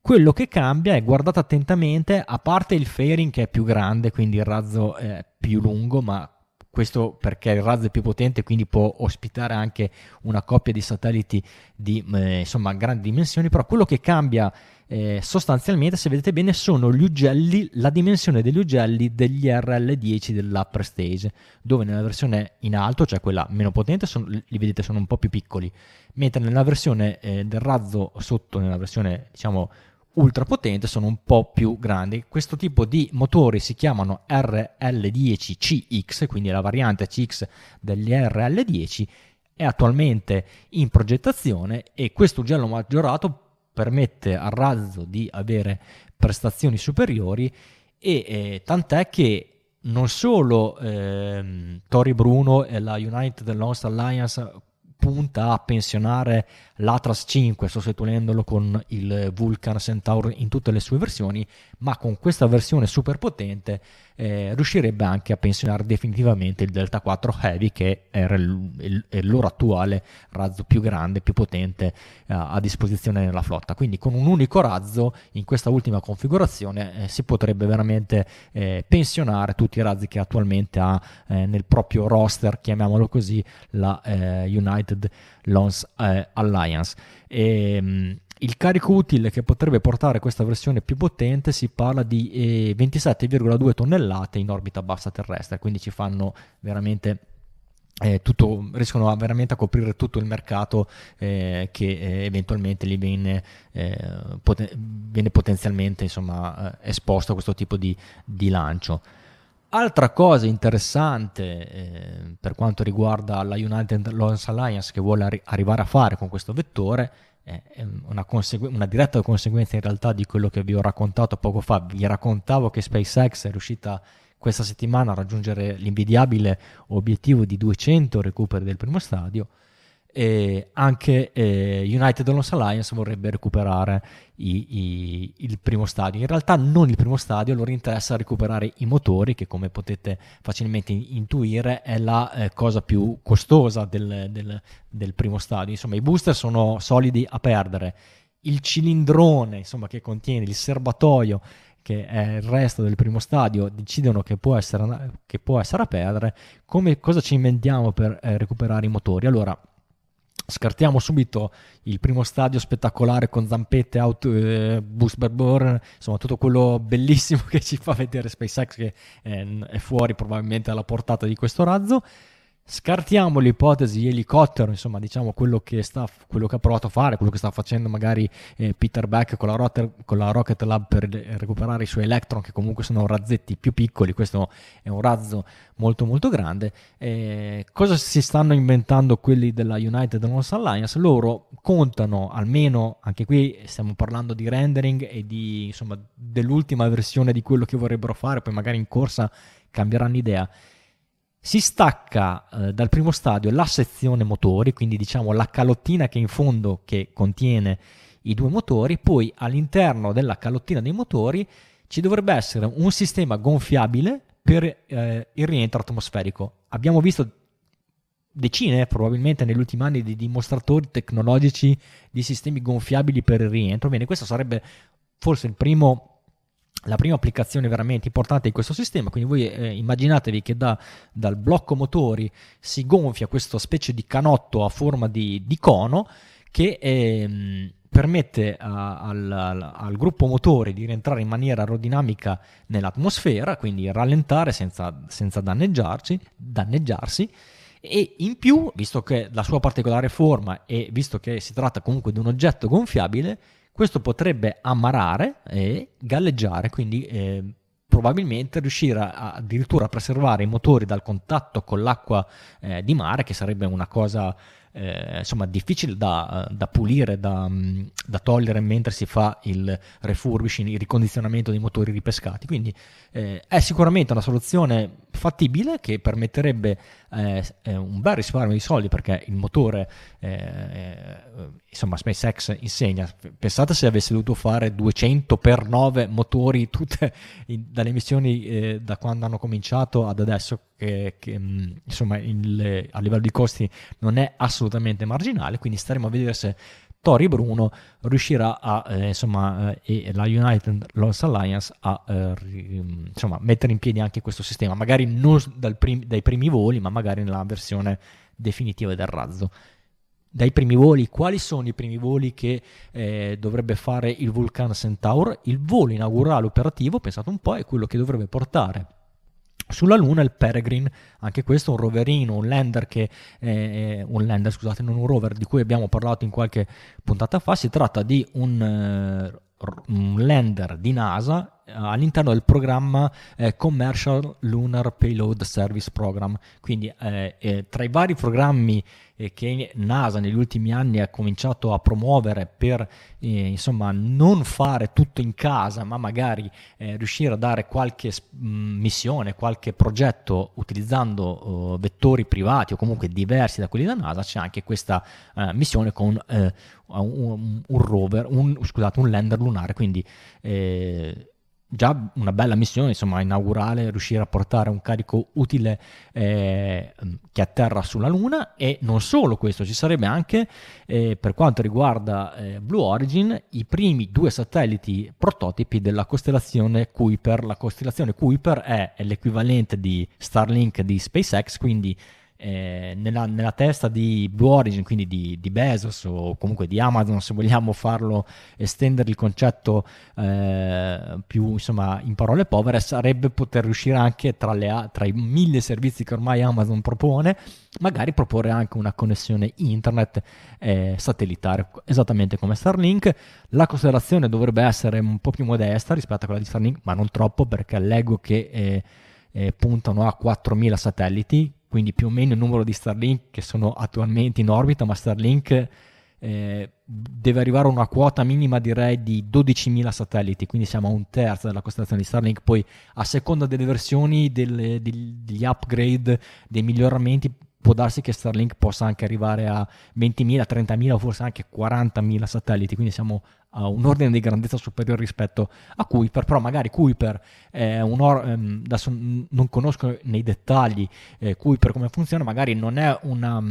Speaker 1: Quello che cambia è, guardate attentamente, a parte il fairing che è più grande, quindi il razzo è più lungo, ma questo perché il razzo è più potente, quindi può ospitare anche una coppia di satelliti di eh, insomma, grandi dimensioni, però quello che cambia eh, sostanzialmente, se vedete bene, sono gli ugelli, la dimensione degli ugelli degli RL10 dell'upper stage, dove nella versione in alto, cioè quella meno potente, sono, li vedete sono un po' più piccoli, mentre nella versione eh, del razzo sotto, nella versione diciamo ultra potente sono un po' più grandi. Questo tipo di motori si chiamano RL10CX, quindi la variante CX degli RL10 è attualmente in progettazione e questo ugello maggiorato permette al razzo di avere prestazioni superiori e eh, tant'è che non solo ehm, Tori Bruno e la United Lost Alliance punta a pensionare l'Atlas 5 sostituendolo con il Vulcan Centaur in tutte le sue versioni, ma con questa versione super potente eh, riuscirebbe anche a pensionare definitivamente il Delta 4 Heavy che era il, il, il loro attuale razzo più grande, più potente eh, a disposizione nella flotta. Quindi con un unico razzo in questa ultima configurazione eh, si potrebbe veramente eh, pensionare tutti i razzi che attualmente ha eh, nel proprio roster, chiamiamolo così, la eh, United Lons Alliance. Alliance. E, um, il carico utile che potrebbe portare questa versione più potente si parla di eh, 27,2 tonnellate in orbita bassa terrestre, quindi ci fanno veramente eh, tutto, riescono a veramente a coprire tutto il mercato eh, che eh, eventualmente gli viene, eh, poten- viene potenzialmente insomma, eh, esposto a questo tipo di, di lancio. Altra cosa interessante eh, per quanto riguarda la United Launch Alliance che vuole arri- arrivare a fare con questo vettore è una, consegu- una, diretta conseguenza in realtà di quello che vi ho raccontato poco fa. Vi raccontavo che SpaceX è riuscita questa settimana a raggiungere l'invidiabile obiettivo di 200 recuperi del primo stadio e anche eh, United Alliance Alliance vorrebbe recuperare i, i, il primo stadio. In realtà non il primo stadio, loro interessa recuperare i motori, che come potete facilmente intuire è la eh, cosa più costosa del, del, del, primo stadio. Insomma, i booster sono solidi a perdere. Il cilindrone, insomma, che contiene il serbatoio, che è il resto del primo stadio, decidono che può essere, che può essere a perdere. Come, cosa ci inventiamo per eh, recuperare i motori? Allora, Scartiamo subito il primo stadio spettacolare con zampette, auto, eh, boost burn, insomma tutto quello bellissimo che ci fa vedere SpaceX che è, è fuori probabilmente alla portata di questo razzo. Scartiamo l'ipotesi elicottero, insomma, diciamo quello che, sta, quello che ha provato a fare, quello che sta facendo magari eh, Peter Beck con la, Rotter, con la, Rocket Lab per recuperare i suoi Electron, che comunque sono razzetti più piccoli. Questo è un razzo molto, molto grande. Eh, cosa si stanno inventando quelli della United Launch Alliance? Loro contano almeno, anche qui stiamo parlando di rendering e di, insomma, dell'ultima versione di quello che vorrebbero fare, poi magari in corsa cambieranno idea si stacca eh, dal primo stadio la sezione motori, quindi diciamo la calottina che in fondo che contiene i due motori, poi all'interno della calottina dei motori ci dovrebbe essere un sistema gonfiabile per eh, il rientro atmosferico. Abbiamo visto decine probabilmente negli ultimi anni di dimostratori tecnologici di sistemi gonfiabili per il rientro. Bene, questo sarebbe forse il primo la prima applicazione veramente importante di questo sistema, quindi voi eh, immaginatevi che da, dal blocco motori si gonfia questa specie di canotto a forma di, di cono che eh, permette a, al, al, al, gruppo motori di rientrare in maniera aerodinamica nell'atmosfera, quindi rallentare senza, senza danneggiarsi. E in più, visto che la sua particolare forma e visto che si tratta comunque di un oggetto gonfiabile, questo potrebbe ammarare e galleggiare, quindi eh, probabilmente riuscire a, addirittura a preservare i motori dal contatto con l'acqua eh, di mare, che sarebbe una cosa eh, insomma difficile da, da pulire, da, da, togliere mentre si fa il refurbishing, il ricondizionamento dei motori ripescati. Quindi eh, è sicuramente una soluzione fattibile che permetterebbe eh, eh un bel risparmio di soldi perché il motore, eh, insomma SpaceX insegna, pensate se avesse dovuto fare 200 per 9 motori tutte in, dalle missioni eh, da quando hanno cominciato ad adesso che, che insomma il, a livello di costi non è assolutamente marginale, quindi staremo a vedere se Tori Bruno riuscirà a, eh, insomma, eh, e la United Loss Alliance a eh, insomma, mettere in piedi anche questo sistema, magari non prim- dai primi voli, ma magari nella versione definitiva del razzo. Dai primi voli, quali sono i primi voli che eh, dovrebbe fare il Vulcan Centaur? Il volo inaugurale operativo, pensate un po', è quello che dovrebbe portare sulla Luna il Peregrine, anche questo un roverino, un lander che eh, un lander, scusate, non un rover di cui abbiamo parlato in qualche puntata fa, si tratta di un, uh, un lander di NASA all'interno del programma eh, Commercial Lunar Payload Service Program. Quindi eh, eh, tra i vari programmi eh, che NASA negli ultimi anni ha cominciato a promuovere per eh, insomma non fare tutto in casa, ma magari eh, riuscire a dare qualche mh, missione, qualche progetto utilizzando uh, vettori privati o comunque diversi da quelli da NASA, c'è anche questa missione con un, un, rover, un, scusate, un lander lunare, quindi eh, già una bella missione, insomma, inaugurale, riuscire a portare un carico utile eh, che atterra sulla Luna e non solo questo, ci sarebbe anche eh, per quanto riguarda eh, Blue Origin i primi due satelliti prototipi della costellazione Kuiper. La costellazione Kuiper è, l'equivalente di Starlink di SpaceX, quindi eh, nella, nella, testa di Blue Origin, quindi di, di, Bezos o comunque di Amazon, se vogliamo farlo estendere il concetto eh, più insomma in parole povere, sarebbe poter riuscire anche tra, le, tra, i mille servizi che ormai Amazon propone, magari proporre anche una connessione internet eh, satellitare, esattamente come Starlink. La considerazione dovrebbe essere un po' più modesta rispetto a quella di Starlink, ma non troppo perché leggo che eh, eh, puntano a 4.000 satelliti quindi più o meno il numero di Starlink che sono attualmente in orbita, ma Starlink eh, deve arrivare a una quota minima direi di 12.000 satelliti, quindi siamo a un terzo della costellazione di Starlink, poi a seconda delle versioni, delle, degli upgrade, dei miglioramenti può darsi che Starlink possa anche arrivare a 20.000, 30.000 o forse anche 40.000 satelliti, quindi siamo a un ordine di grandezza superiore rispetto a Kuiper, però magari Kuiper è un or- ehm, adesso non conosco nei dettagli eh, Kuiper come funziona, magari non è una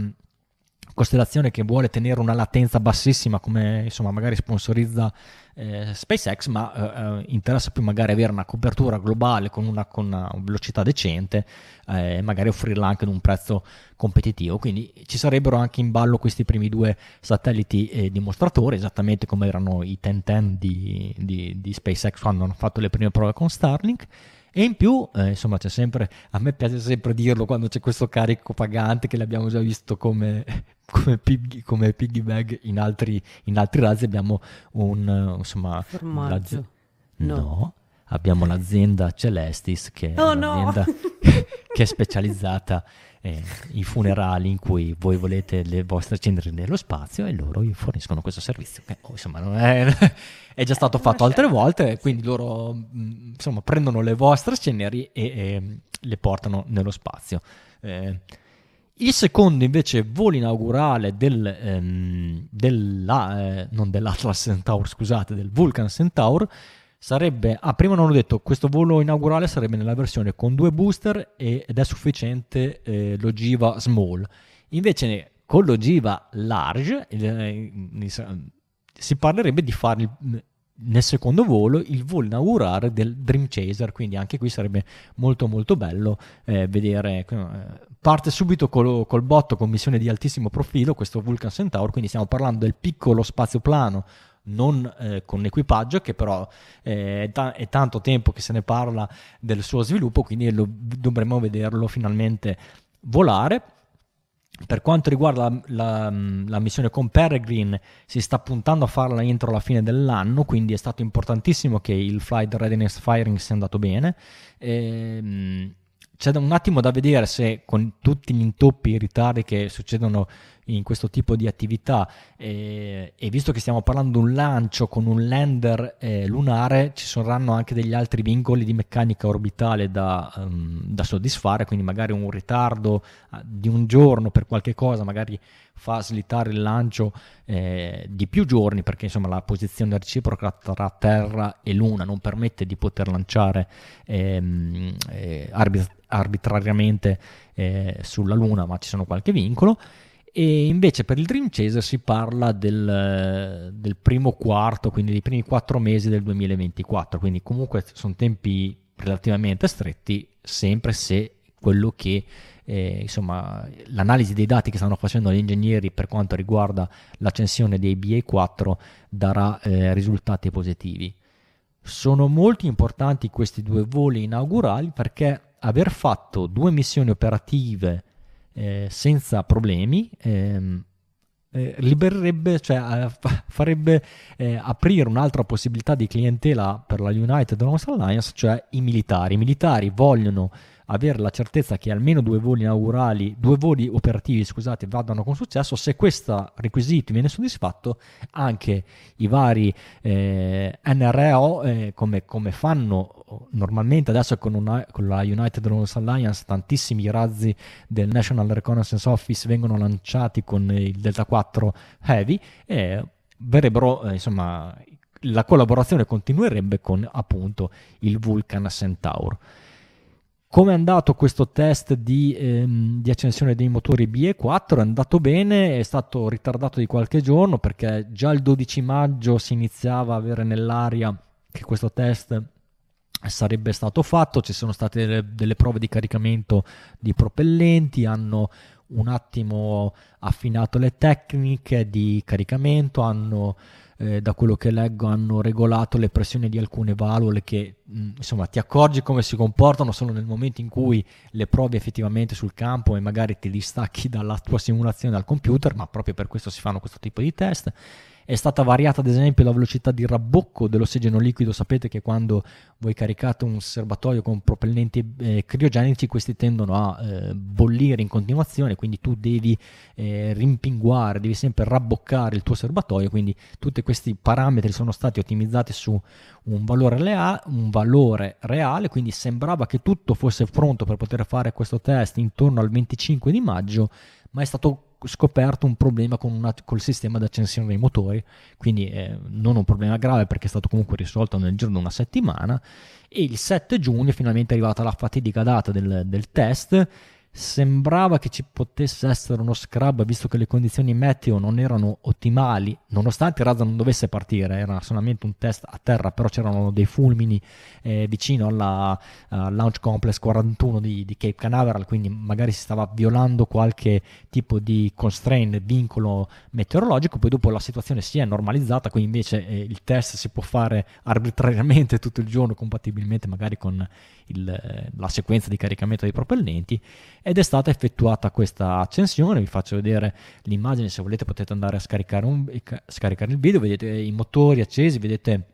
Speaker 1: costellazione che vuole tenere una latenza bassissima come insomma magari sponsorizza eh, SpaceX ma eh, eh, interessa più magari avere una copertura globale con una, con una velocità decente eh, e magari offrirla anche ad un prezzo competitivo. Quindi ci sarebbero anche in ballo questi primi due satelliti eh, dimostratori esattamente come erano i 1010 di, di, di SpaceX quando hanno fatto le prime prove con Starlink e in più, eh, insomma, c'è sempre, a me piace sempre dirlo quando c'è questo carico pagante che l'abbiamo già visto come, come, pig, come piggy bag in altri, in altri razzi, abbiamo un, insomma...
Speaker 2: Formaggio.
Speaker 1: No. no. abbiamo l'azienda Celestis che è
Speaker 2: oh,
Speaker 1: un'azienda
Speaker 2: no.
Speaker 1: che è specializzata eh, i funerali in cui voi volete le vostre ceneri nello spazio e loro vi forniscono questo servizio che oh, insomma è, è, già stato fatto altre volte quindi loro mm, insomma prendono le vostre ceneri e, e le portano nello spazio. Eh, il secondo invece volo inaugurale del, ehm, della, eh, non dell'Atlas Centaur scusate del Vulcan Centaur sarebbe, ah prima non ho detto, questo volo inaugurale sarebbe nella versione con due booster ed è sufficiente eh, l'ogiva small. Invece con l'ogiva large eh, si parlerebbe di fare nel secondo volo il volo inaugurale del Dream Chaser, quindi anche qui sarebbe molto molto bello eh, vedere, eh, parte subito col, col botto con missione di altissimo profilo questo Vulcan Centaur, quindi stiamo parlando del piccolo spazioplano non eh, con equipaggio, che però eh, è, ta- è, tanto tempo che se ne parla del suo sviluppo, quindi lo, dovremmo vederlo finalmente volare. Per quanto riguarda la, la, la, missione con Peregrine, si sta puntando a farla entro la fine dell'anno, quindi è stato importantissimo che il Flight Readiness Firing sia andato bene. E, ehm, c'è un attimo da vedere se con tutti gli intoppi e i ritardi che succedono in questo tipo di attività e, e visto che stiamo parlando di un lancio con un lander eh, lunare ci saranno anche degli altri vincoli di meccanica orbitale da, um, da soddisfare quindi magari un ritardo uh, di un giorno per qualche cosa magari fa slittare il lancio eh, di più giorni perché insomma la posizione reciproca tra Terra e Luna non permette di poter lanciare ehm, eh, arbit- arbitrariamente eh, sulla Luna ma ci sono qualche vincolo e invece per il Dream Chaser si parla del, del, primo quarto, quindi dei primi quattro mesi del 2024, quindi comunque sono tempi relativamente stretti, sempre se quello che eh, insomma l'analisi dei dati che stanno facendo gli ingegneri per quanto riguarda l'accensione dei BA4 darà eh, risultati positivi. Sono molto importanti questi due voli inaugurali perché aver fatto due missioni operative eh, senza problemi, ehm, eh, libererebbe, cioè eh, farebbe eh, aprire un'altra possibilità di clientela per la United Alliance, cioè i militari. I militari vogliono avere la certezza che almeno due voli inaugurali, due voli operativi, scusate, vadano con successo. Se questo requisito viene soddisfatto, anche i vari eh, NRO, eh, come, come, fanno normalmente adesso con, una, con, la United Drones Alliance, tantissimi razzi del National Reconnaissance Office vengono lanciati con il Delta 4 Heavy e verrebbero, eh, insomma, la collaborazione continuerebbe con appunto il Vulcan Centaur. Come è andato questo test di, ehm, di, accensione dei motori BE4? È andato bene, è stato ritardato di qualche giorno perché già il 12 maggio si iniziava a avere nell'aria che questo test sarebbe stato fatto, ci sono state delle, delle prove di caricamento di propellenti, hanno un attimo affinato le tecniche di caricamento, hanno eh, da quello che leggo hanno regolato le pressioni di alcune valvole che mh, mm, insomma ti accorgi come si comportano solo nel momento in cui le provi effettivamente sul campo e magari ti distacchi dalla tua simulazione dal computer, ma proprio per questo si fanno questo tipo di test. È stata variata ad esempio la velocità di rabbocco dell'ossigeno liquido, sapete che quando voi caricate un serbatoio con propellenti eh, criogenici questi tendono a eh, bollire in continuazione, quindi tu devi eh, rimpinguare, devi sempre rabboccare il tuo serbatoio, quindi tutti questi parametri sono stati ottimizzati su un valore, lea- un valore reale, quindi sembrava che tutto fosse pronto per poter fare questo test intorno al 25 di maggio, ma è stato scoperto un problema con una, col sistema di accensione dei motori, quindi eh, non un problema grave perché è stato comunque risolto nel giorno di una settimana e il 7 giugno è finalmente arrivata la fatidica data del, del test sembrava che ci potesse essere uno scrub visto che le condizioni meteo non erano ottimali nonostante il razzo non dovesse partire era solamente un test a terra però c'erano dei fulmini eh, vicino alla uh, Launch Complex 41 di, di, Cape Canaveral quindi magari si stava violando qualche tipo di constraint vincolo meteorologico poi dopo la situazione si è normalizzata quindi invece eh, il test si può fare arbitrariamente tutto il giorno compatibilmente magari con il, eh, la sequenza di caricamento dei propellenti ed è stata effettuata questa accensione. Vi faccio vedere l'immagine, se volete potete andare a scaricare, un, scaricare il video, vedete i motori accesi, vedete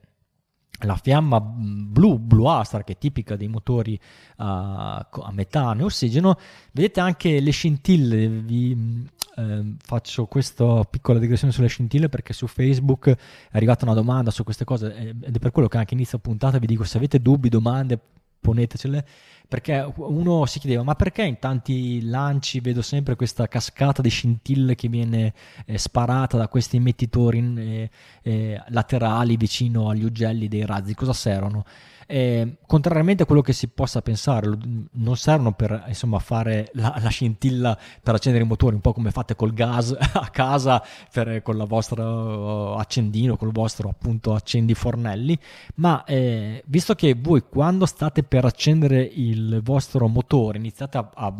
Speaker 1: la fiamma blu, blu astra che è tipica dei motori uh, a metano e ossigeno, vedete anche le scintille, vi eh, faccio questa piccola digressione sulle scintille perché su Facebook è arrivata una domanda su queste cose ed è per quello che anche inizio puntata vi dico se avete dubbi, domande, ponetecele perché uno si chiedeva ma perché in tanti lanci vedo sempre questa cascata di scintille che viene eh, sparata da questi emettitori eh, eh, laterali vicino agli ugelli dei razzi cosa servono? Eh, contrariamente a quello che si possa pensare, non servono per insomma, fare la, la, scintilla per accendere i motori, un po' come fate col gas a casa per, con il vostro accendino, col vostro appunto accendi fornelli, ma eh, visto che voi quando state per accendere il vostro motore iniziate a, a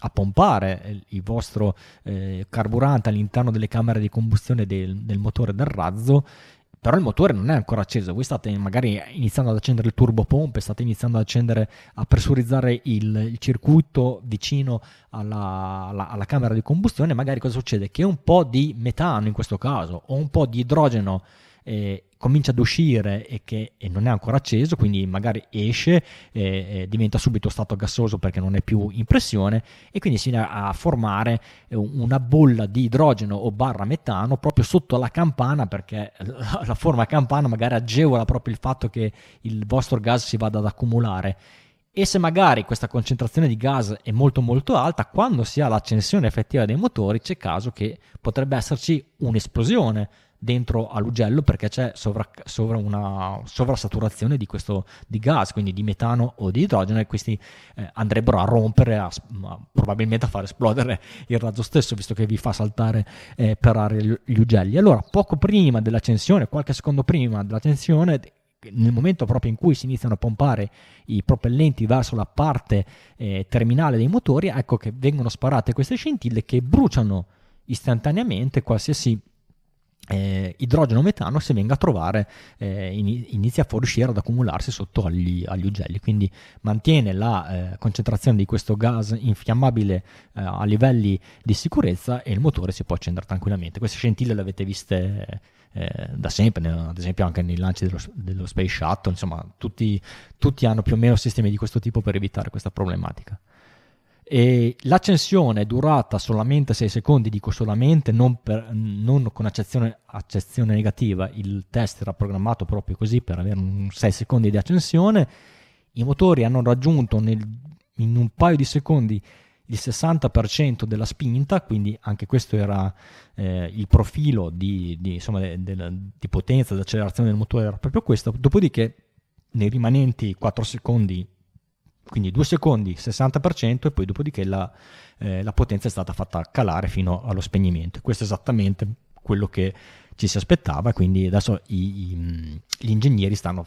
Speaker 1: a pompare il vostro eh, carburante all'interno delle camere di combustione del, del motore del razzo, però il motore non è ancora acceso, voi state magari iniziando ad accendere il turbopompe, state iniziando ad accendere, a pressurizzare il, il circuito vicino alla, alla, alla, camera di combustione, magari cosa succede? Che un po' di metano in questo caso o un po' di idrogeno eh, comincia ad uscire e che e non è ancora acceso, quindi magari esce, eh, diventa subito stato gassoso perché non è più in pressione e quindi si viene a formare una bolla di idrogeno o barra metano proprio sotto la campana perché la forma campana magari agevola proprio il fatto che il vostro gas si vada ad accumulare. E se magari questa concentrazione di gas è molto molto alta, quando si ha l'accensione effettiva dei motori c'è caso che potrebbe esserci un'esplosione dentro all'ugello perché c'è sovra, sovra una sovrasaturazione di questo di gas, quindi di metano o di idrogeno e questi eh, andrebbero a rompere, a, a, probabilmente a far esplodere il razzo stesso visto che vi fa saltare eh, per aria gli ugelli. Allora, poco prima dell'accensione, qualche secondo prima dell'accensione, nel momento proprio in cui si iniziano a pompare i propellenti verso la parte eh, terminale dei motori, ecco che vengono sparate queste scintille che bruciano istantaneamente qualsiasi eh, idrogeno metano si venga a trovare, eh, inizia a fuoriuscire ad accumularsi sotto agli, agli ugelli, quindi mantiene la eh, concentrazione di questo gas infiammabile eh, a livelli di sicurezza e il motore si può accendere tranquillamente. Queste scintille le avete viste eh, da sempre, ad esempio anche nei lanci dello, dello Space Shuttle, insomma tutti, tutti hanno più o meno sistemi di questo tipo per evitare questa problematica. E l'accensione è durata solamente 6 secondi, dico solamente, non, per, non con accezione, accezione, negativa, il test era programmato proprio così per avere 6 secondi di accensione. I motori hanno raggiunto nel, in un paio di secondi il 60% della spinta, quindi anche questo era eh, il profilo di, di, insomma, de, de, di potenza, di accelerazione del motore, era proprio questo. Dopodiché, nei rimanenti 4 secondi quindi due secondi 60% e poi dopodiché la, eh, la, potenza è stata fatta calare fino allo spegnimento. Questo è esattamente quello che ci si aspettava, quindi adesso i, i, gli ingegneri stanno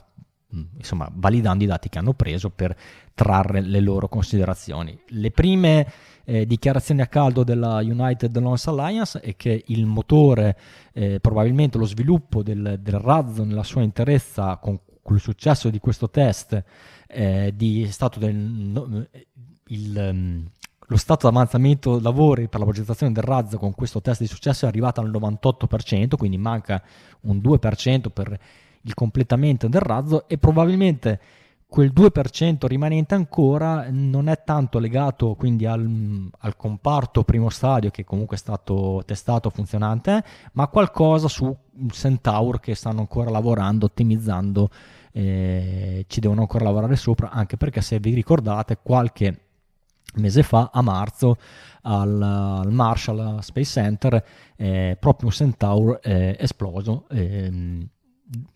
Speaker 1: mm, insomma, validando i dati che hanno preso per trarre le loro considerazioni. Le prime eh, dichiarazioni a caldo della United Launch Alliance è che il motore, eh, probabilmente lo sviluppo del, del razzo nella sua interezza con, con il successo di questo test eh, di stato del, no, il, um, lo stato di avanzamento lavori per la progettazione del razzo con questo test di successo è arrivato al 98%, quindi manca un 2% per il completamento del razzo e probabilmente quel 2% rimanente ancora non è tanto legato quindi al, al, comparto primo stadio che comunque è stato testato funzionante, ma qualcosa su Centaur che stanno ancora lavorando, ottimizzando eh, ci devono ancora lavorare sopra, anche perché se vi ricordate qualche mese fa, a marzo, al, al Marshall Space Center, eh, proprio un Centaur è esploso. Eh,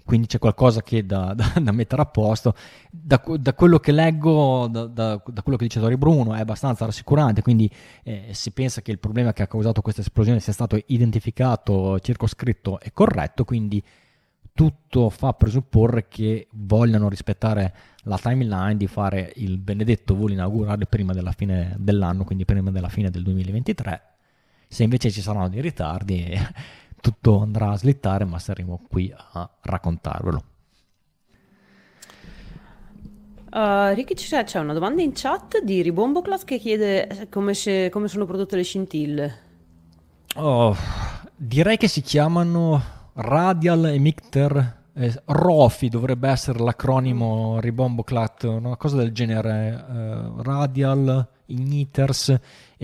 Speaker 1: quindi c'è qualcosa che da, da, da mettere a posto. Da, da quello che leggo, da, quello che dice Tori Bruno, è abbastanza rassicurante. Quindi eh, si pensa che il problema che ha causato questa esplosione sia stato identificato, circoscritto e corretto. Quindi tutto fa presupporre che vogliano rispettare la timeline di fare il benedetto volo inaugurale prima della fine dell'anno, quindi prima della fine del 2023. Se invece ci saranno dei ritardi, tutto andrà a slittare, ma saremo qui a raccontarvelo.
Speaker 2: Uh, Ricky, c'è, c'è, una domanda in chat di Ribomboclat che chiede come, se, come sono prodotte le scintille.
Speaker 1: Oh, direi che si chiamano Radial Emitter eh, ROFI dovrebbe essere l'acronimo Ribomboclat, una cosa del genere, eh, Radial Igniters,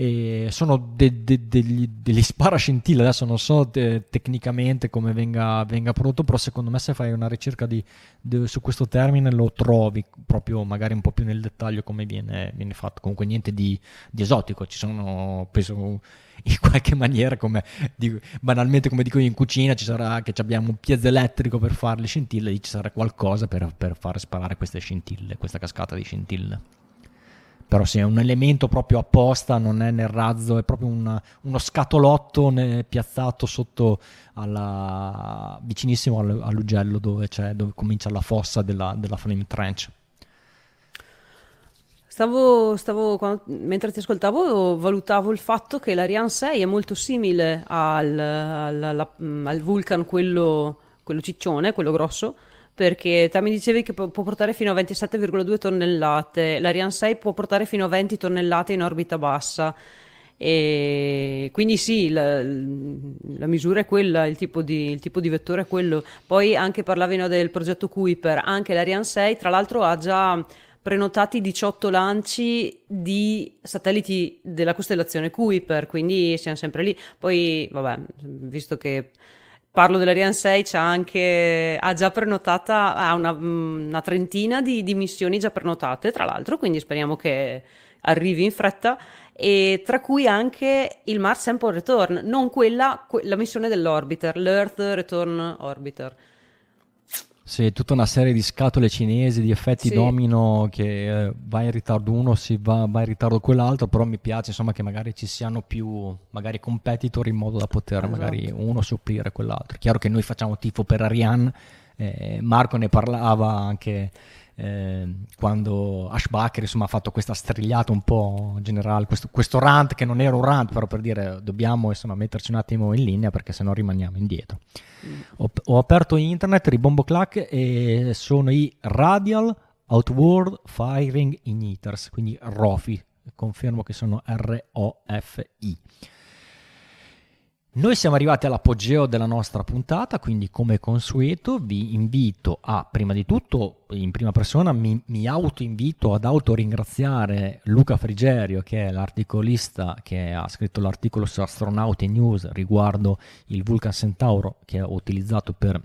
Speaker 1: e sono de, de, degli, degli sparascintille, adesso non so te, tecnicamente come venga, venga, prodotto, però secondo me se fai una ricerca di, di, su questo termine lo trovi proprio magari un po' più nel dettaglio come viene, viene fatto, comunque niente di, di esotico, ci sono, penso in qualche maniera, come dico, banalmente come dico io in cucina, ci sarà che abbiamo un piezo elettrico per fare le scintille, lì ci sarà qualcosa per, per far sparare queste scintille, questa cascata di scintille. Però sì, è un elemento proprio apposta, non è nel razzo, è proprio una, uno scatolotto piazzato sotto alla, vicinissimo all'ugello dove, dove comincia la fossa della, della flame trench.
Speaker 2: Stavo, stavo quando, mentre ti ascoltavo, valutavo il fatto che l'Ariane 6 è molto simile al, al, al, al Vulcan, quello, quello, ciccione, quello grosso, perché mi dicevi che può portare fino a 27,2 tonnellate, l'Ariane 6 può portare fino a 20 tonnellate in orbita bassa. E quindi sì, la, la, misura è quella, il tipo, di, il tipo, di, vettore è quello. Poi anche parlavi no, del progetto Kuiper, anche l'Ariane 6 tra l'altro ha già prenotati 18 lanci di satelliti della costellazione Kuiper, quindi siamo sempre lì. Poi, vabbè, visto che parlo dell'Ariane 6, c'ha anche, ha già prenotata, ha una, una trentina di, di, missioni già prenotate, tra l'altro, quindi speriamo che arrivi in fretta. E tra cui anche il Mars Sample Return, non quella, la missione dell'orbiter, l'Earth Return Orbiter
Speaker 1: sì, tutta una serie di scatole cinesi, di effetti sì. domino che eh, va in ritardo uno, si va, va, in ritardo quell'altro, però mi piace insomma che magari ci siano più magari competitor in modo da poter esatto. magari uno sopplire quell'altro. Chiaro che noi facciamo tifo per Ariane, eh, Marco ne parlava anche eh, quando Ashbacher insomma ha fatto questa strigliata un po' generale, questo, questo, rant che non era un rant, però per dire dobbiamo insomma, metterci un attimo in linea perché se no rimaniamo indietro. Mm. Ho, ho, aperto internet, ribombo clack e sono i Radial Outward Firing Igniters, quindi ROFI, confermo che sono R-O-F-I. Noi siamo arrivati all'appoggio della nostra puntata, quindi come consueto vi invito a, prima di tutto, in prima persona, mi, mi auto-invito ad auto-ringraziare Luca Frigerio, che è l'articolista che ha scritto l'articolo su Astronauti News riguardo il Vulcan Centauro che ho utilizzato per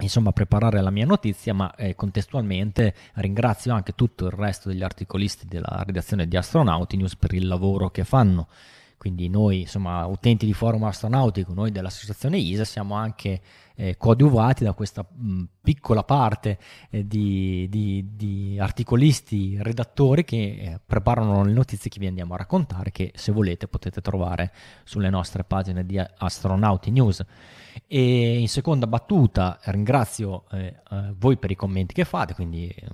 Speaker 1: insomma preparare la mia notizia ma eh, contestualmente ringrazio anche tutto il resto degli articolisti della redazione di Astronauti News per il lavoro che fanno quindi noi, insomma, utenti di forum astronautico, noi dell'associazione ISA, siamo anche eh, coadiuvati da questa mh, piccola parte eh, di, di, di, articolisti, redattori che eh, preparano le notizie che vi andiamo a raccontare, che se volete potete trovare sulle nostre pagine di Astronauti News. E in seconda battuta ringrazio eh, voi per i commenti che fate, quindi eh,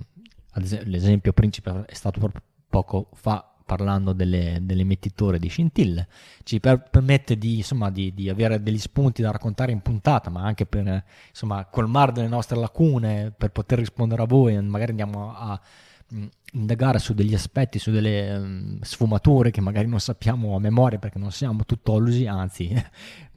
Speaker 1: l'esempio principe è stato proprio poco fa parlando delle, dell'emettitore di scintille, ci per, permette di, insomma, di, di, avere degli spunti da raccontare in puntata, ma anche per insomma, colmare delle nostre lacune, per poter rispondere a voi, magari andiamo a, a mm, indagare su degli aspetti, su delle um, sfumature che magari non sappiamo a memoria perché non siamo tuttologi, anzi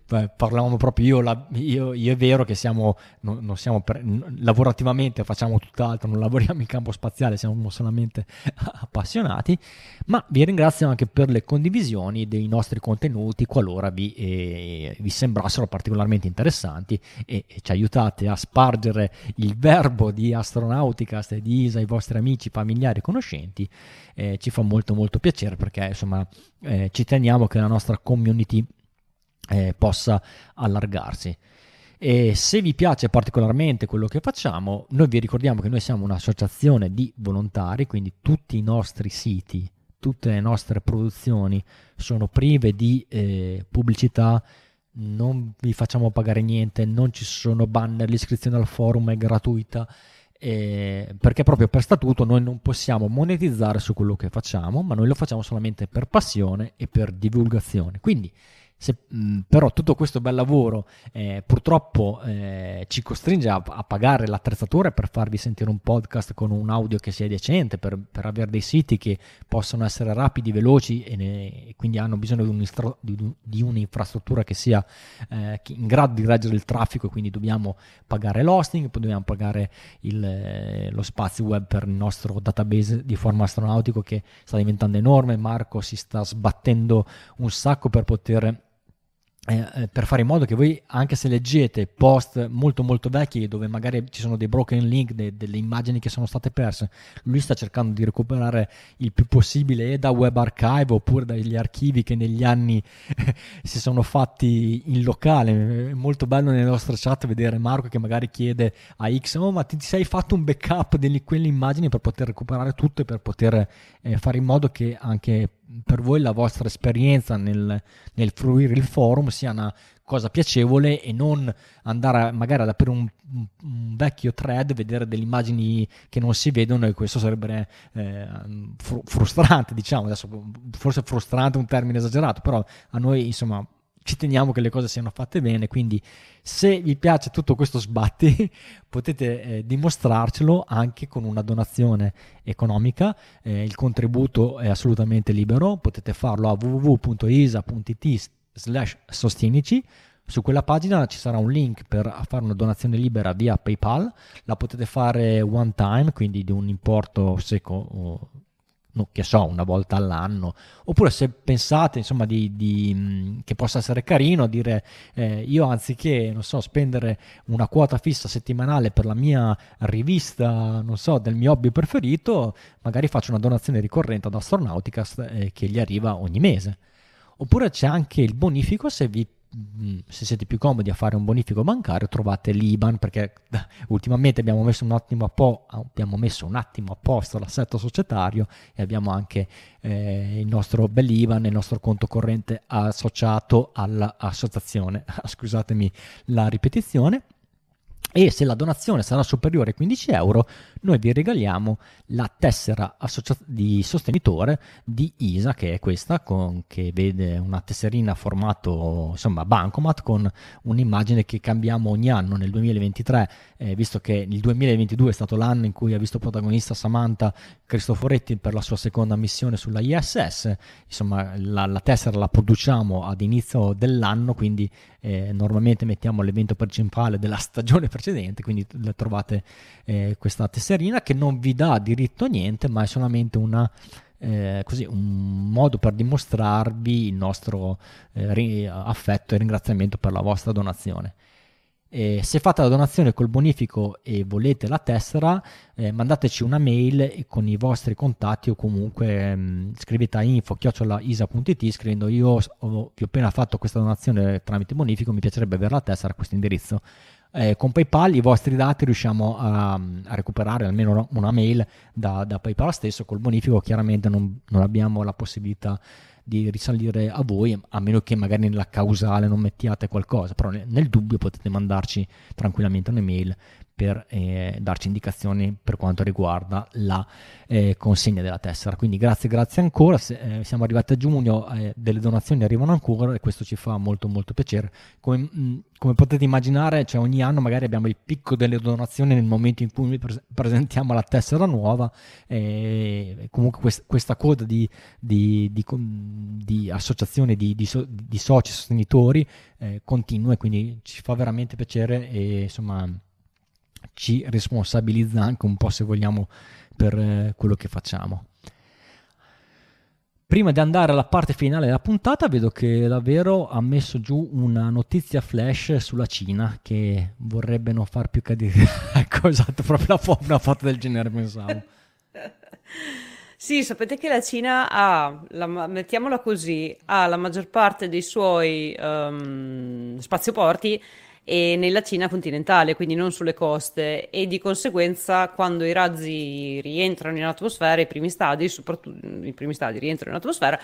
Speaker 1: parlavamo proprio io, la, io, io, è vero che siamo, non, non siamo per, lavorativamente facciamo tutt'altro, non lavoriamo in campo spaziale, siamo solamente appassionati, ma vi ringrazio anche per le condivisioni dei nostri contenuti qualora vi, eh, vi sembrassero particolarmente interessanti e, e, ci aiutate a spargere il verbo di Astronauticast e di ISA ai vostri amici, familiari e conoscenti, eh, ci fa molto molto piacere perché insomma eh, ci teniamo che la nostra community eh, possa allargarsi. E se vi piace particolarmente quello che facciamo, noi vi ricordiamo che noi siamo un'associazione di volontari, quindi tutti i nostri siti, tutte le nostre produzioni sono prive di eh, pubblicità, non vi facciamo pagare niente, non ci sono banner, l'iscrizione al forum è gratuita. Eh, perché proprio per statuto noi non possiamo monetizzare su quello che facciamo, ma noi lo facciamo solamente per passione e per divulgazione. Quindi se, mh, però tutto questo bel lavoro eh, purtroppo eh, ci costringe a, a, pagare l'attrezzatura per farvi sentire un podcast con un audio che sia decente, per, per avere dei siti che possono essere rapidi, veloci e, ne, e quindi hanno bisogno di, un di, di un'infrastruttura che sia eh, in grado di reggere il traffico, quindi dobbiamo pagare l'hosting, poi dobbiamo pagare il, eh, lo spazio web per il nostro database di forma astronautico che sta diventando enorme, Marco si sta sbattendo un sacco per poter eh, eh, per fare in modo che voi, anche se leggete post molto molto vecchi dove magari ci sono dei broken link, de- delle immagini che sono state perse, lui sta cercando di recuperare il più possibile e da web archive oppure dagli archivi che negli anni si sono fatti in locale. È molto bello nelle nostre chat vedere Marco che magari chiede a X, oh ma ti sei fatto un backup di quelle immagini per poter recuperare tutto e per poter eh, fare in modo che anche per voi la vostra esperienza nel, nel, fruire il forum sia una cosa piacevole e non andare a, magari ad aprire un, un, vecchio thread, vedere delle immagini che non si vedono e questo sarebbe eh, fr- frustrante, diciamo, adesso forse frustrante è un termine esagerato, però a noi insomma ci teniamo che le cose siano fatte bene, quindi se vi piace tutto questo sbatti potete eh, dimostrarcelo anche con una donazione economica, eh, il contributo è assolutamente libero, potete farlo a www.isa.it slash sostienici, su quella pagina ci sarà un link per fare una donazione libera via PayPal, la potete fare one time, quindi di un importo secco che so, una volta all'anno, oppure se pensate insomma di, di, che possa essere carino dire eh, io anziché non so, spendere una quota fissa settimanale per la mia rivista, non so, del mio hobby preferito, magari faccio una donazione ricorrente ad Astronauticast eh, che gli arriva ogni mese. Oppure c'è anche il bonifico se vi Mm, se siete più comodi a fare un bonifico bancario trovate l'IBAN perché ultimamente abbiamo messo un attimo a, po', messo un attimo a posto l'assetto societario e abbiamo anche eh, il nostro bell'IBAN e il nostro conto corrente associato all'associazione scusatemi la ripetizione. E se la donazione sarà superiore ai 15 euro noi vi regaliamo la tessera associa- di sostenitore di ISA, che è questa, con, che vede una tesserina formato insomma bancomat con un'immagine che cambiamo ogni anno. Nel 2023, eh, visto che il 2022 è stato l'anno in cui ha visto protagonista Samantha Cristoforetti per la sua seconda missione sulla ISS, insomma la, la tessera la produciamo ad inizio dell'anno, quindi eh, normalmente mettiamo l'evento principale della stagione precedente, quindi trovate eh, questa tesserina che non vi dà diritto a niente, ma è solamente una, eh, così, un modo per dimostrarvi il nostro eh, affetto e ringraziamento per la vostra donazione. Eh, se fate la donazione col bonifico e volete la tessera, eh, mandateci una mail con i vostri contatti o comunque mh, mm, scrivete a info-isa.it scrivendo io ho, vi ho appena fatto questa donazione tramite bonifico, mi piacerebbe avere la tessera a questo indirizzo. Eh, con PayPal i vostri dati riusciamo a, a recuperare almeno una mail da, da, PayPal stesso, col bonifico chiaramente non, non abbiamo la possibilità di risalire a voi, a meno che magari nella causale non mettiate qualcosa, però nel dubbio potete mandarci tranquillamente un'email per eh, darci indicazioni per quanto riguarda la eh, consegna della tessera. Quindi grazie, grazie ancora. Se, eh, siamo arrivati a giugno, eh, delle donazioni arrivano ancora e questo ci fa molto molto piacere. Come, mh, mm, come potete immaginare, cioè ogni anno magari abbiamo il picco delle donazioni nel momento in cui pre- presentiamo la tessera nuova. E comunque quest- questa coda di, di, di, di associazioni di, so- soci sostenitori eh, continua e quindi ci fa veramente piacere e insomma ci responsabilizza anche un po' se vogliamo per eh, quello che facciamo. Prima di andare alla parte finale della puntata, vedo che davvero ha messo giù una notizia flash sulla Cina che vorrebbe non far più cadere. ecco, esatto, proprio la fo- una foto del genere pensavo.
Speaker 2: Sì, sapete che la Cina ha, la, mettiamola così, ha la maggior parte dei suoi um, spazioporti e nella Cina continentale, quindi non sulle coste. E di conseguenza quando i razzi rientrano in atmosfera, i primi stadi, soprattutto i primi stadi rientrano in atmosfera,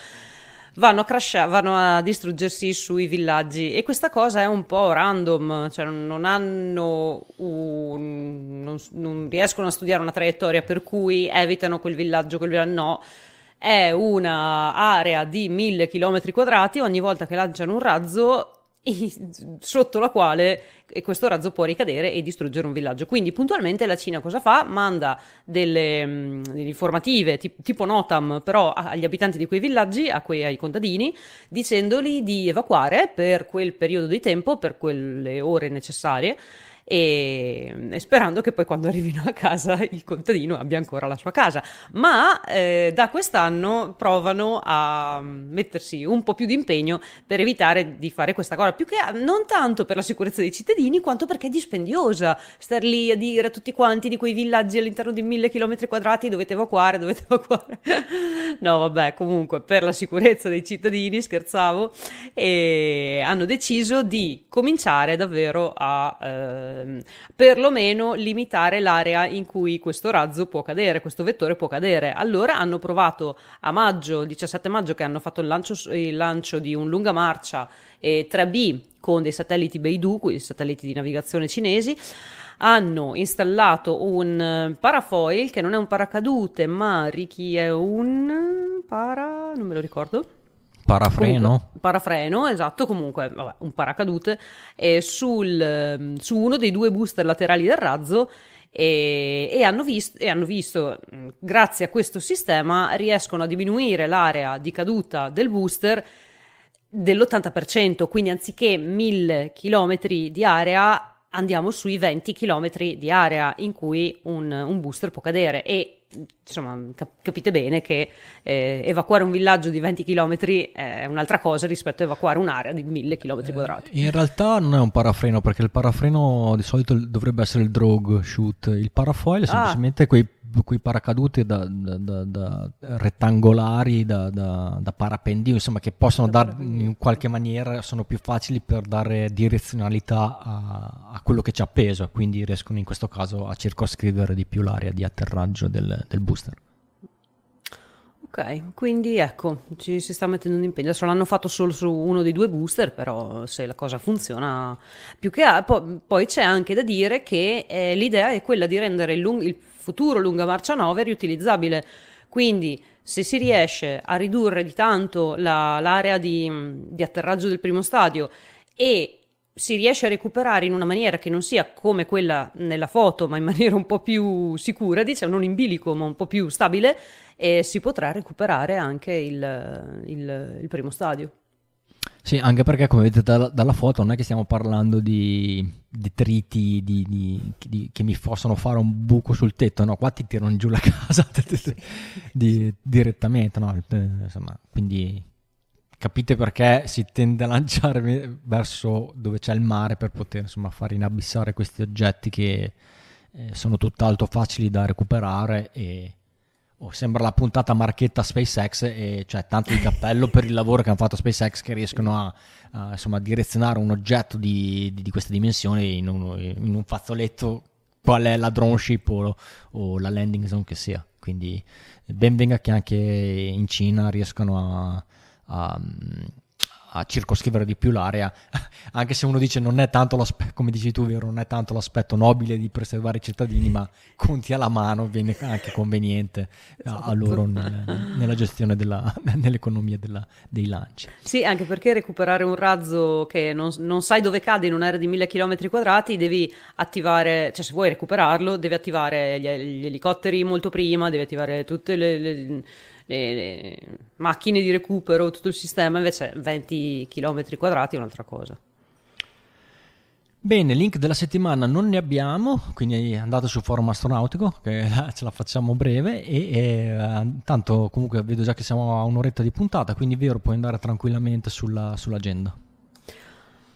Speaker 2: vanno a crashare, vanno a distruggersi sui villaggi. E questa cosa è un po' random, cioè non hanno un, non, non riescono a studiare una traiettoria per cui evitano quel villaggio, quel villaggio no. È un'area di mille chilometri quadrati, ogni volta che lanciano un razzo sotto la quale questo razzo può ricadere e distruggere un villaggio. Quindi puntualmente la Cina cosa fa? Manda delle, mh, delle informative tipo, tipo NOTAM però agli abitanti di quei villaggi, a quei, ai contadini, dicendoli di evacuare per quel periodo di tempo, per quelle ore necessarie e, e, sperando che poi quando arrivino a casa il contadino abbia ancora la sua casa. Ma eh, da quest'anno provano a mettersi un po' più di impegno per evitare di fare questa cosa, più che non tanto per la sicurezza dei cittadini quanto perché è dispendiosa star lì a dire a tutti quanti di quei villaggi all'interno di mille chilometri quadrati dovete evacuare, dovete evacuare. no, vabbè, comunque per la sicurezza dei cittadini, scherzavo, e hanno deciso di cominciare davvero a eh, ehm, perlomeno limitare l'area in cui questo razzo può cadere, questo vettore può cadere. Allora hanno provato a maggio, 17 maggio, che hanno fatto il lancio, il lancio di un lunga marcia eh, 3B con dei satelliti Beidou, quei satelliti di navigazione cinesi, hanno installato un parafoil che non è un paracadute, ma Ricky è un para, non me lo ricordo
Speaker 1: Parafreno?
Speaker 2: Comunque, parafreno, esatto, comunque vabbè, un paracadute eh, sul, ehm, su uno dei due booster laterali del razzo e, e, hanno visto, e, hanno visto, grazie a questo sistema, riescono a diminuire l'area di caduta del booster dell'80%, quindi anziché 1000 km di area andiamo sui 20 km di area in cui un, un booster può cadere e insomma, cap- capite bene che eh, evacuare un villaggio di 20 km è un'altra cosa rispetto a evacuare un'area di 1000 km quadrati.
Speaker 1: Eh, in realtà non è un parafreno, perché il parafreno di solito dovrebbe essere il drogue shoot, il parafoil è ah. semplicemente quei quei paracadute da, da, da, da rettangolari, da, parapendio, insomma, che possono dare in qualche maniera, sono più facili per dare direzionalità a, a, quello che c'è appeso, quindi riescono in questo caso a circoscrivere di più l'area di atterraggio del, del booster.
Speaker 2: Ok, quindi ecco, ci si sta mettendo un impegno. Adesso l'hanno fatto solo su uno dei due booster, però se la cosa funziona più che altro. Poi, poi c'è anche da dire che eh, l'idea è quella di rendere il, lung- il futuro lunga marcia 9 riutilizzabile. Quindi se si riesce a ridurre di tanto la, l'area di, di atterraggio del primo stadio e si riesce a recuperare in una maniera che non sia come quella nella foto, ma in maniera un po' più sicura, diciamo non in bilico, ma un po' più stabile, e si potrà recuperare anche il, il, il primo stadio.
Speaker 1: Sì, anche perché come vedete dalla, dalla, foto non è che stiamo parlando di detriti di, di, di, che mi possono fare un buco sul tetto, no, qua ti tirano giù la casa direttamente, no? Eh, insomma, quindi capite perché si tende a lanciare verso dove c'è il mare per poter insomma, far inabissare questi oggetti che eh, sono tutt'altro facili da recuperare e oh, sembra la puntata marchetta SpaceX e cioè tanto di cappello per il lavoro che hanno fatto SpaceX che riescono a, a insomma, direzionare un oggetto di, di, di queste dimensioni in un, in un, fazzoletto qual è la drone ship o, o la landing zone che sia. Quindi ben venga che anche in Cina riescano a a, a circoscrivere di più l'area, anche se uno dice non è tanto l'aspetto, come dici tu, vero, non è tanto l'aspetto nobile di preservare i cittadini, ma conti alla mano viene anche conveniente esatto. a, loro nel, nella gestione della, nell'economia della, dei lanci.
Speaker 2: Sì, anche perché recuperare un razzo che non, non sai dove cade in un'area di mille km quadrati, devi attivare, cioè se vuoi recuperarlo, devi attivare gli, gli elicotteri molto prima, devi attivare tutte le, le le macchine di recupero, tutto il sistema, invece 20 km quadrati è un'altra cosa.
Speaker 1: Bene, link della settimana non ne abbiamo, quindi andate sul forum astronautico, che ce la facciamo breve, e, e tanto comunque vedo già che siamo a un'oretta di puntata, quindi vero, puoi andare tranquillamente sulla, sull'agenda.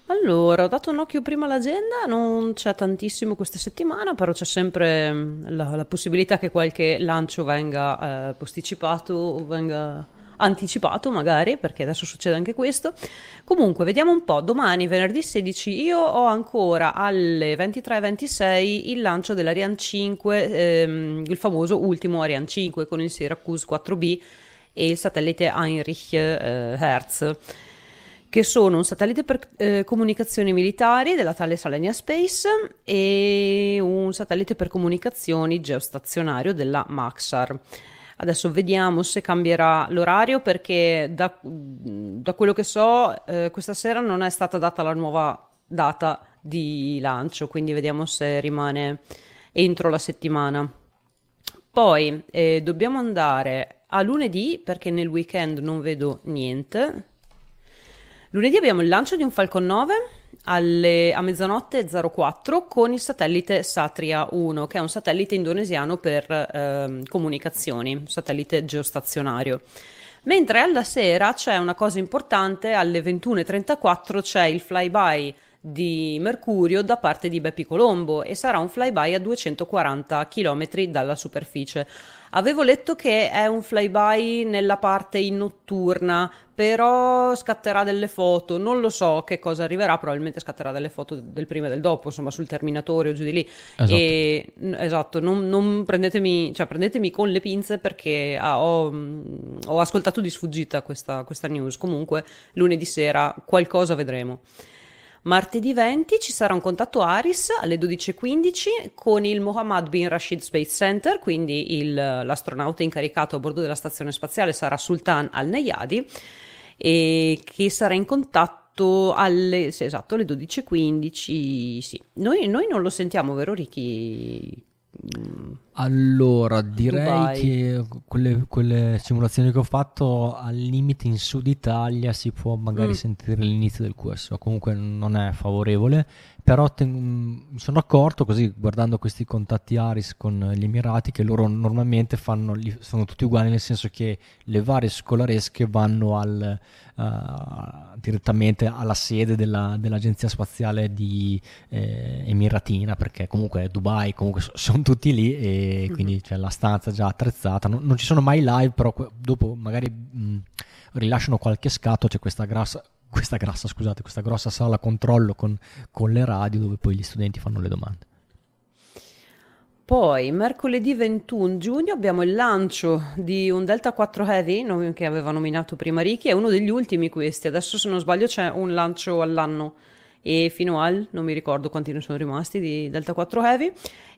Speaker 2: Allora, ho dato un occhio prima all'agenda, non c'è tantissimo questa settimana, però c'è sempre mm, la, la possibilità che qualche lancio venga eh, posticipato o venga anticipato magari, perché adesso succede anche questo. Comunque, vediamo un po', domani, venerdì 16, io ho ancora alle 23.26 il lancio dell'Ariane 5, ehm, il famoso ultimo Ariane 5 con il Syracuse 4B e il satellite Heinrich eh, Hertz che sono un satellite per eh, comunicazioni militari della tale Salenia Space e un satellite per comunicazioni geostazionario della Maxar. Adesso vediamo se cambierà l'orario perché da, da quello che so eh, questa sera non è stata data la nuova data di lancio, quindi vediamo se rimane entro la settimana. Poi eh, dobbiamo andare a lunedì perché nel weekend non vedo niente Lunedì abbiamo il lancio di un Falcon 9 alle, a mezzanotte 04 con il satellite Satria 1, che è un satellite indonesiano per eh, comunicazioni, satellite geostazionario. Mentre alla sera c'è una cosa importante, alle 21.34 c'è il flyby di Mercurio da parte di Beppi Colombo e sarà un flyby a 240 km dalla superficie. Avevo letto che è un flyby nella parte in notturna, però scatterà delle foto, non lo so che cosa arriverà, probabilmente scatterà delle foto del prima e del dopo, insomma sul terminatore o giù di lì. Esatto, e, esatto non, non prendetemi, cioè, prendetemi, con le pinze perché ah, ho, ho, ascoltato di sfuggita questa, questa news, comunque lunedì sera qualcosa vedremo. Martedì 20 ci sarà un contatto ARIS alle 12.15 con il Mohammad bin Rashid Space Center, quindi il, l'astronauta incaricato a bordo della stazione spaziale sarà Sultan Al-Nayadi e che sarà in contatto alle, sì, esatto, alle 12.15. Sì. Noi, noi non lo sentiamo, vero Ricky?
Speaker 1: Allora, direi Dubai. che quelle, quelle, simulazioni che ho fatto al limite in Sud Italia si può magari mm. sentire l'inizio del QSO, comunque non è favorevole, però te, mi sono accorto così guardando questi contatti ARIS con gli Emirati che loro normalmente fanno, sono tutti uguali nel senso che le varie scolaresche vanno al, uh, direttamente alla sede della, dell'agenzia spaziale di eh, Emiratina perché comunque Dubai comunque sono tutti lì e mhm. quindi mm-hmm. c'è la stanza già attrezzata non, non, ci sono mai live però dopo magari mh, rilasciano qualche scatto c'è questa grassa questa grassa, scusate, questa grossa sala controllo con, con le radio dove poi gli studenti fanno le domande.
Speaker 2: Poi, mercoledì 21 giugno abbiamo il lancio di un Delta 4 Heavy che aveva nominato prima Ricky, è uno degli ultimi questi, adesso se non sbaglio c'è un lancio all'anno e fino al, non mi ricordo quanti ne sono rimasti di Delta 4 Heavy,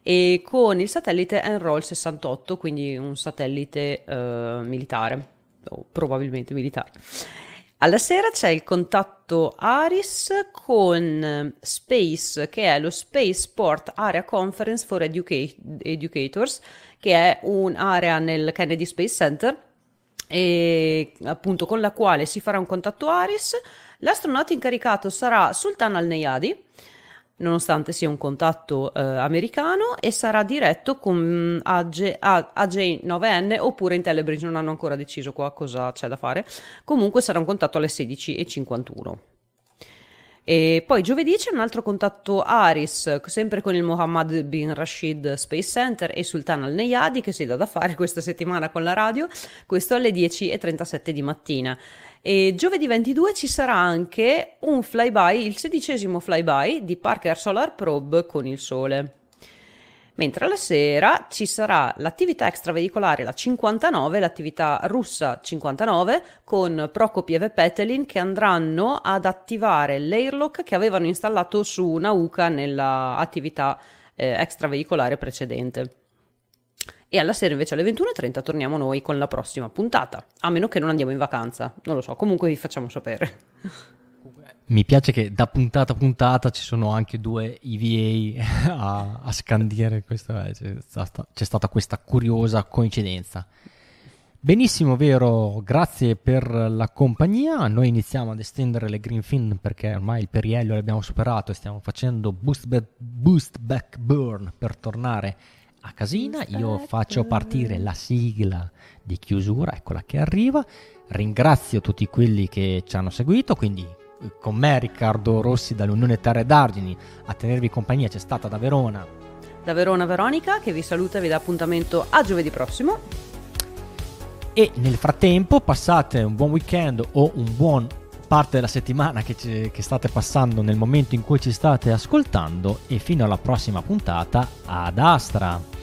Speaker 2: e con il satellite Enroll 68, quindi un satellite uh, militare, o probabilmente militare. Alla sera c'è il contatto ARIS con SPACE, che è lo Space Sport Area Conference for Educa- Educators, che è un'area nel Kennedy Space Center, e appunto con la quale si farà un contatto ARIS. L'astronauta incaricato sarà Sultan Al-Neyadi, nonostante sia un contatto eh, americano, e sarà diretto con AJ, AJ9N oppure Intelebridge, non hanno ancora deciso qua cosa c'è da fare. Comunque sarà un contatto alle 16.51. E poi giovedì c'è un altro contatto Aris, sempre con il Mohammed bin Rashid Space Center e Sultan Al Neyadi, che si dà da fare questa settimana con la radio, questo alle 10.37 di mattina. E giovedì 22 ci sarà anche un flyby, il sedicesimo flyby di Parker Solar Probe con il Sole. Mentre alla sera ci sarà l'attività extraveicolare, la 59, l'attività russa 59, con Prokopiev e Petelin che andranno ad attivare l'airlock che avevano installato su Nauka nell'attività eh, extraveicolare precedente. E alla sera invece alle 21.30 torniamo noi con la prossima puntata, a meno che non andiamo in vacanza, non lo so, comunque vi facciamo sapere.
Speaker 1: Mi piace che da puntata a puntata ci sono anche due EVA a, a scandire, questo, eh, c'è, stata, c'è stata questa curiosa coincidenza. Benissimo, vero, grazie per la compagnia. Noi iniziamo ad estendere le green perché ormai il periello l'abbiamo superato e stiamo facendo boost, back, boost back burn per tornare a casina. Io faccio partire la sigla di chiusura, eccola che arriva. Ringrazio tutti quelli che ci hanno seguito, quindi eh, con me Riccardo Rossi dall'Unione Terre d'Argini a tenervi compagnia c'è stata da Verona.
Speaker 2: Da Verona Veronica che vi saluta e vi dà appuntamento a giovedì prossimo.
Speaker 1: E nel frattempo passate un buon weekend o un buon parte della settimana che, ci, che state passando nel momento in cui ci state ascoltando e fino alla prossima puntata ad Astra.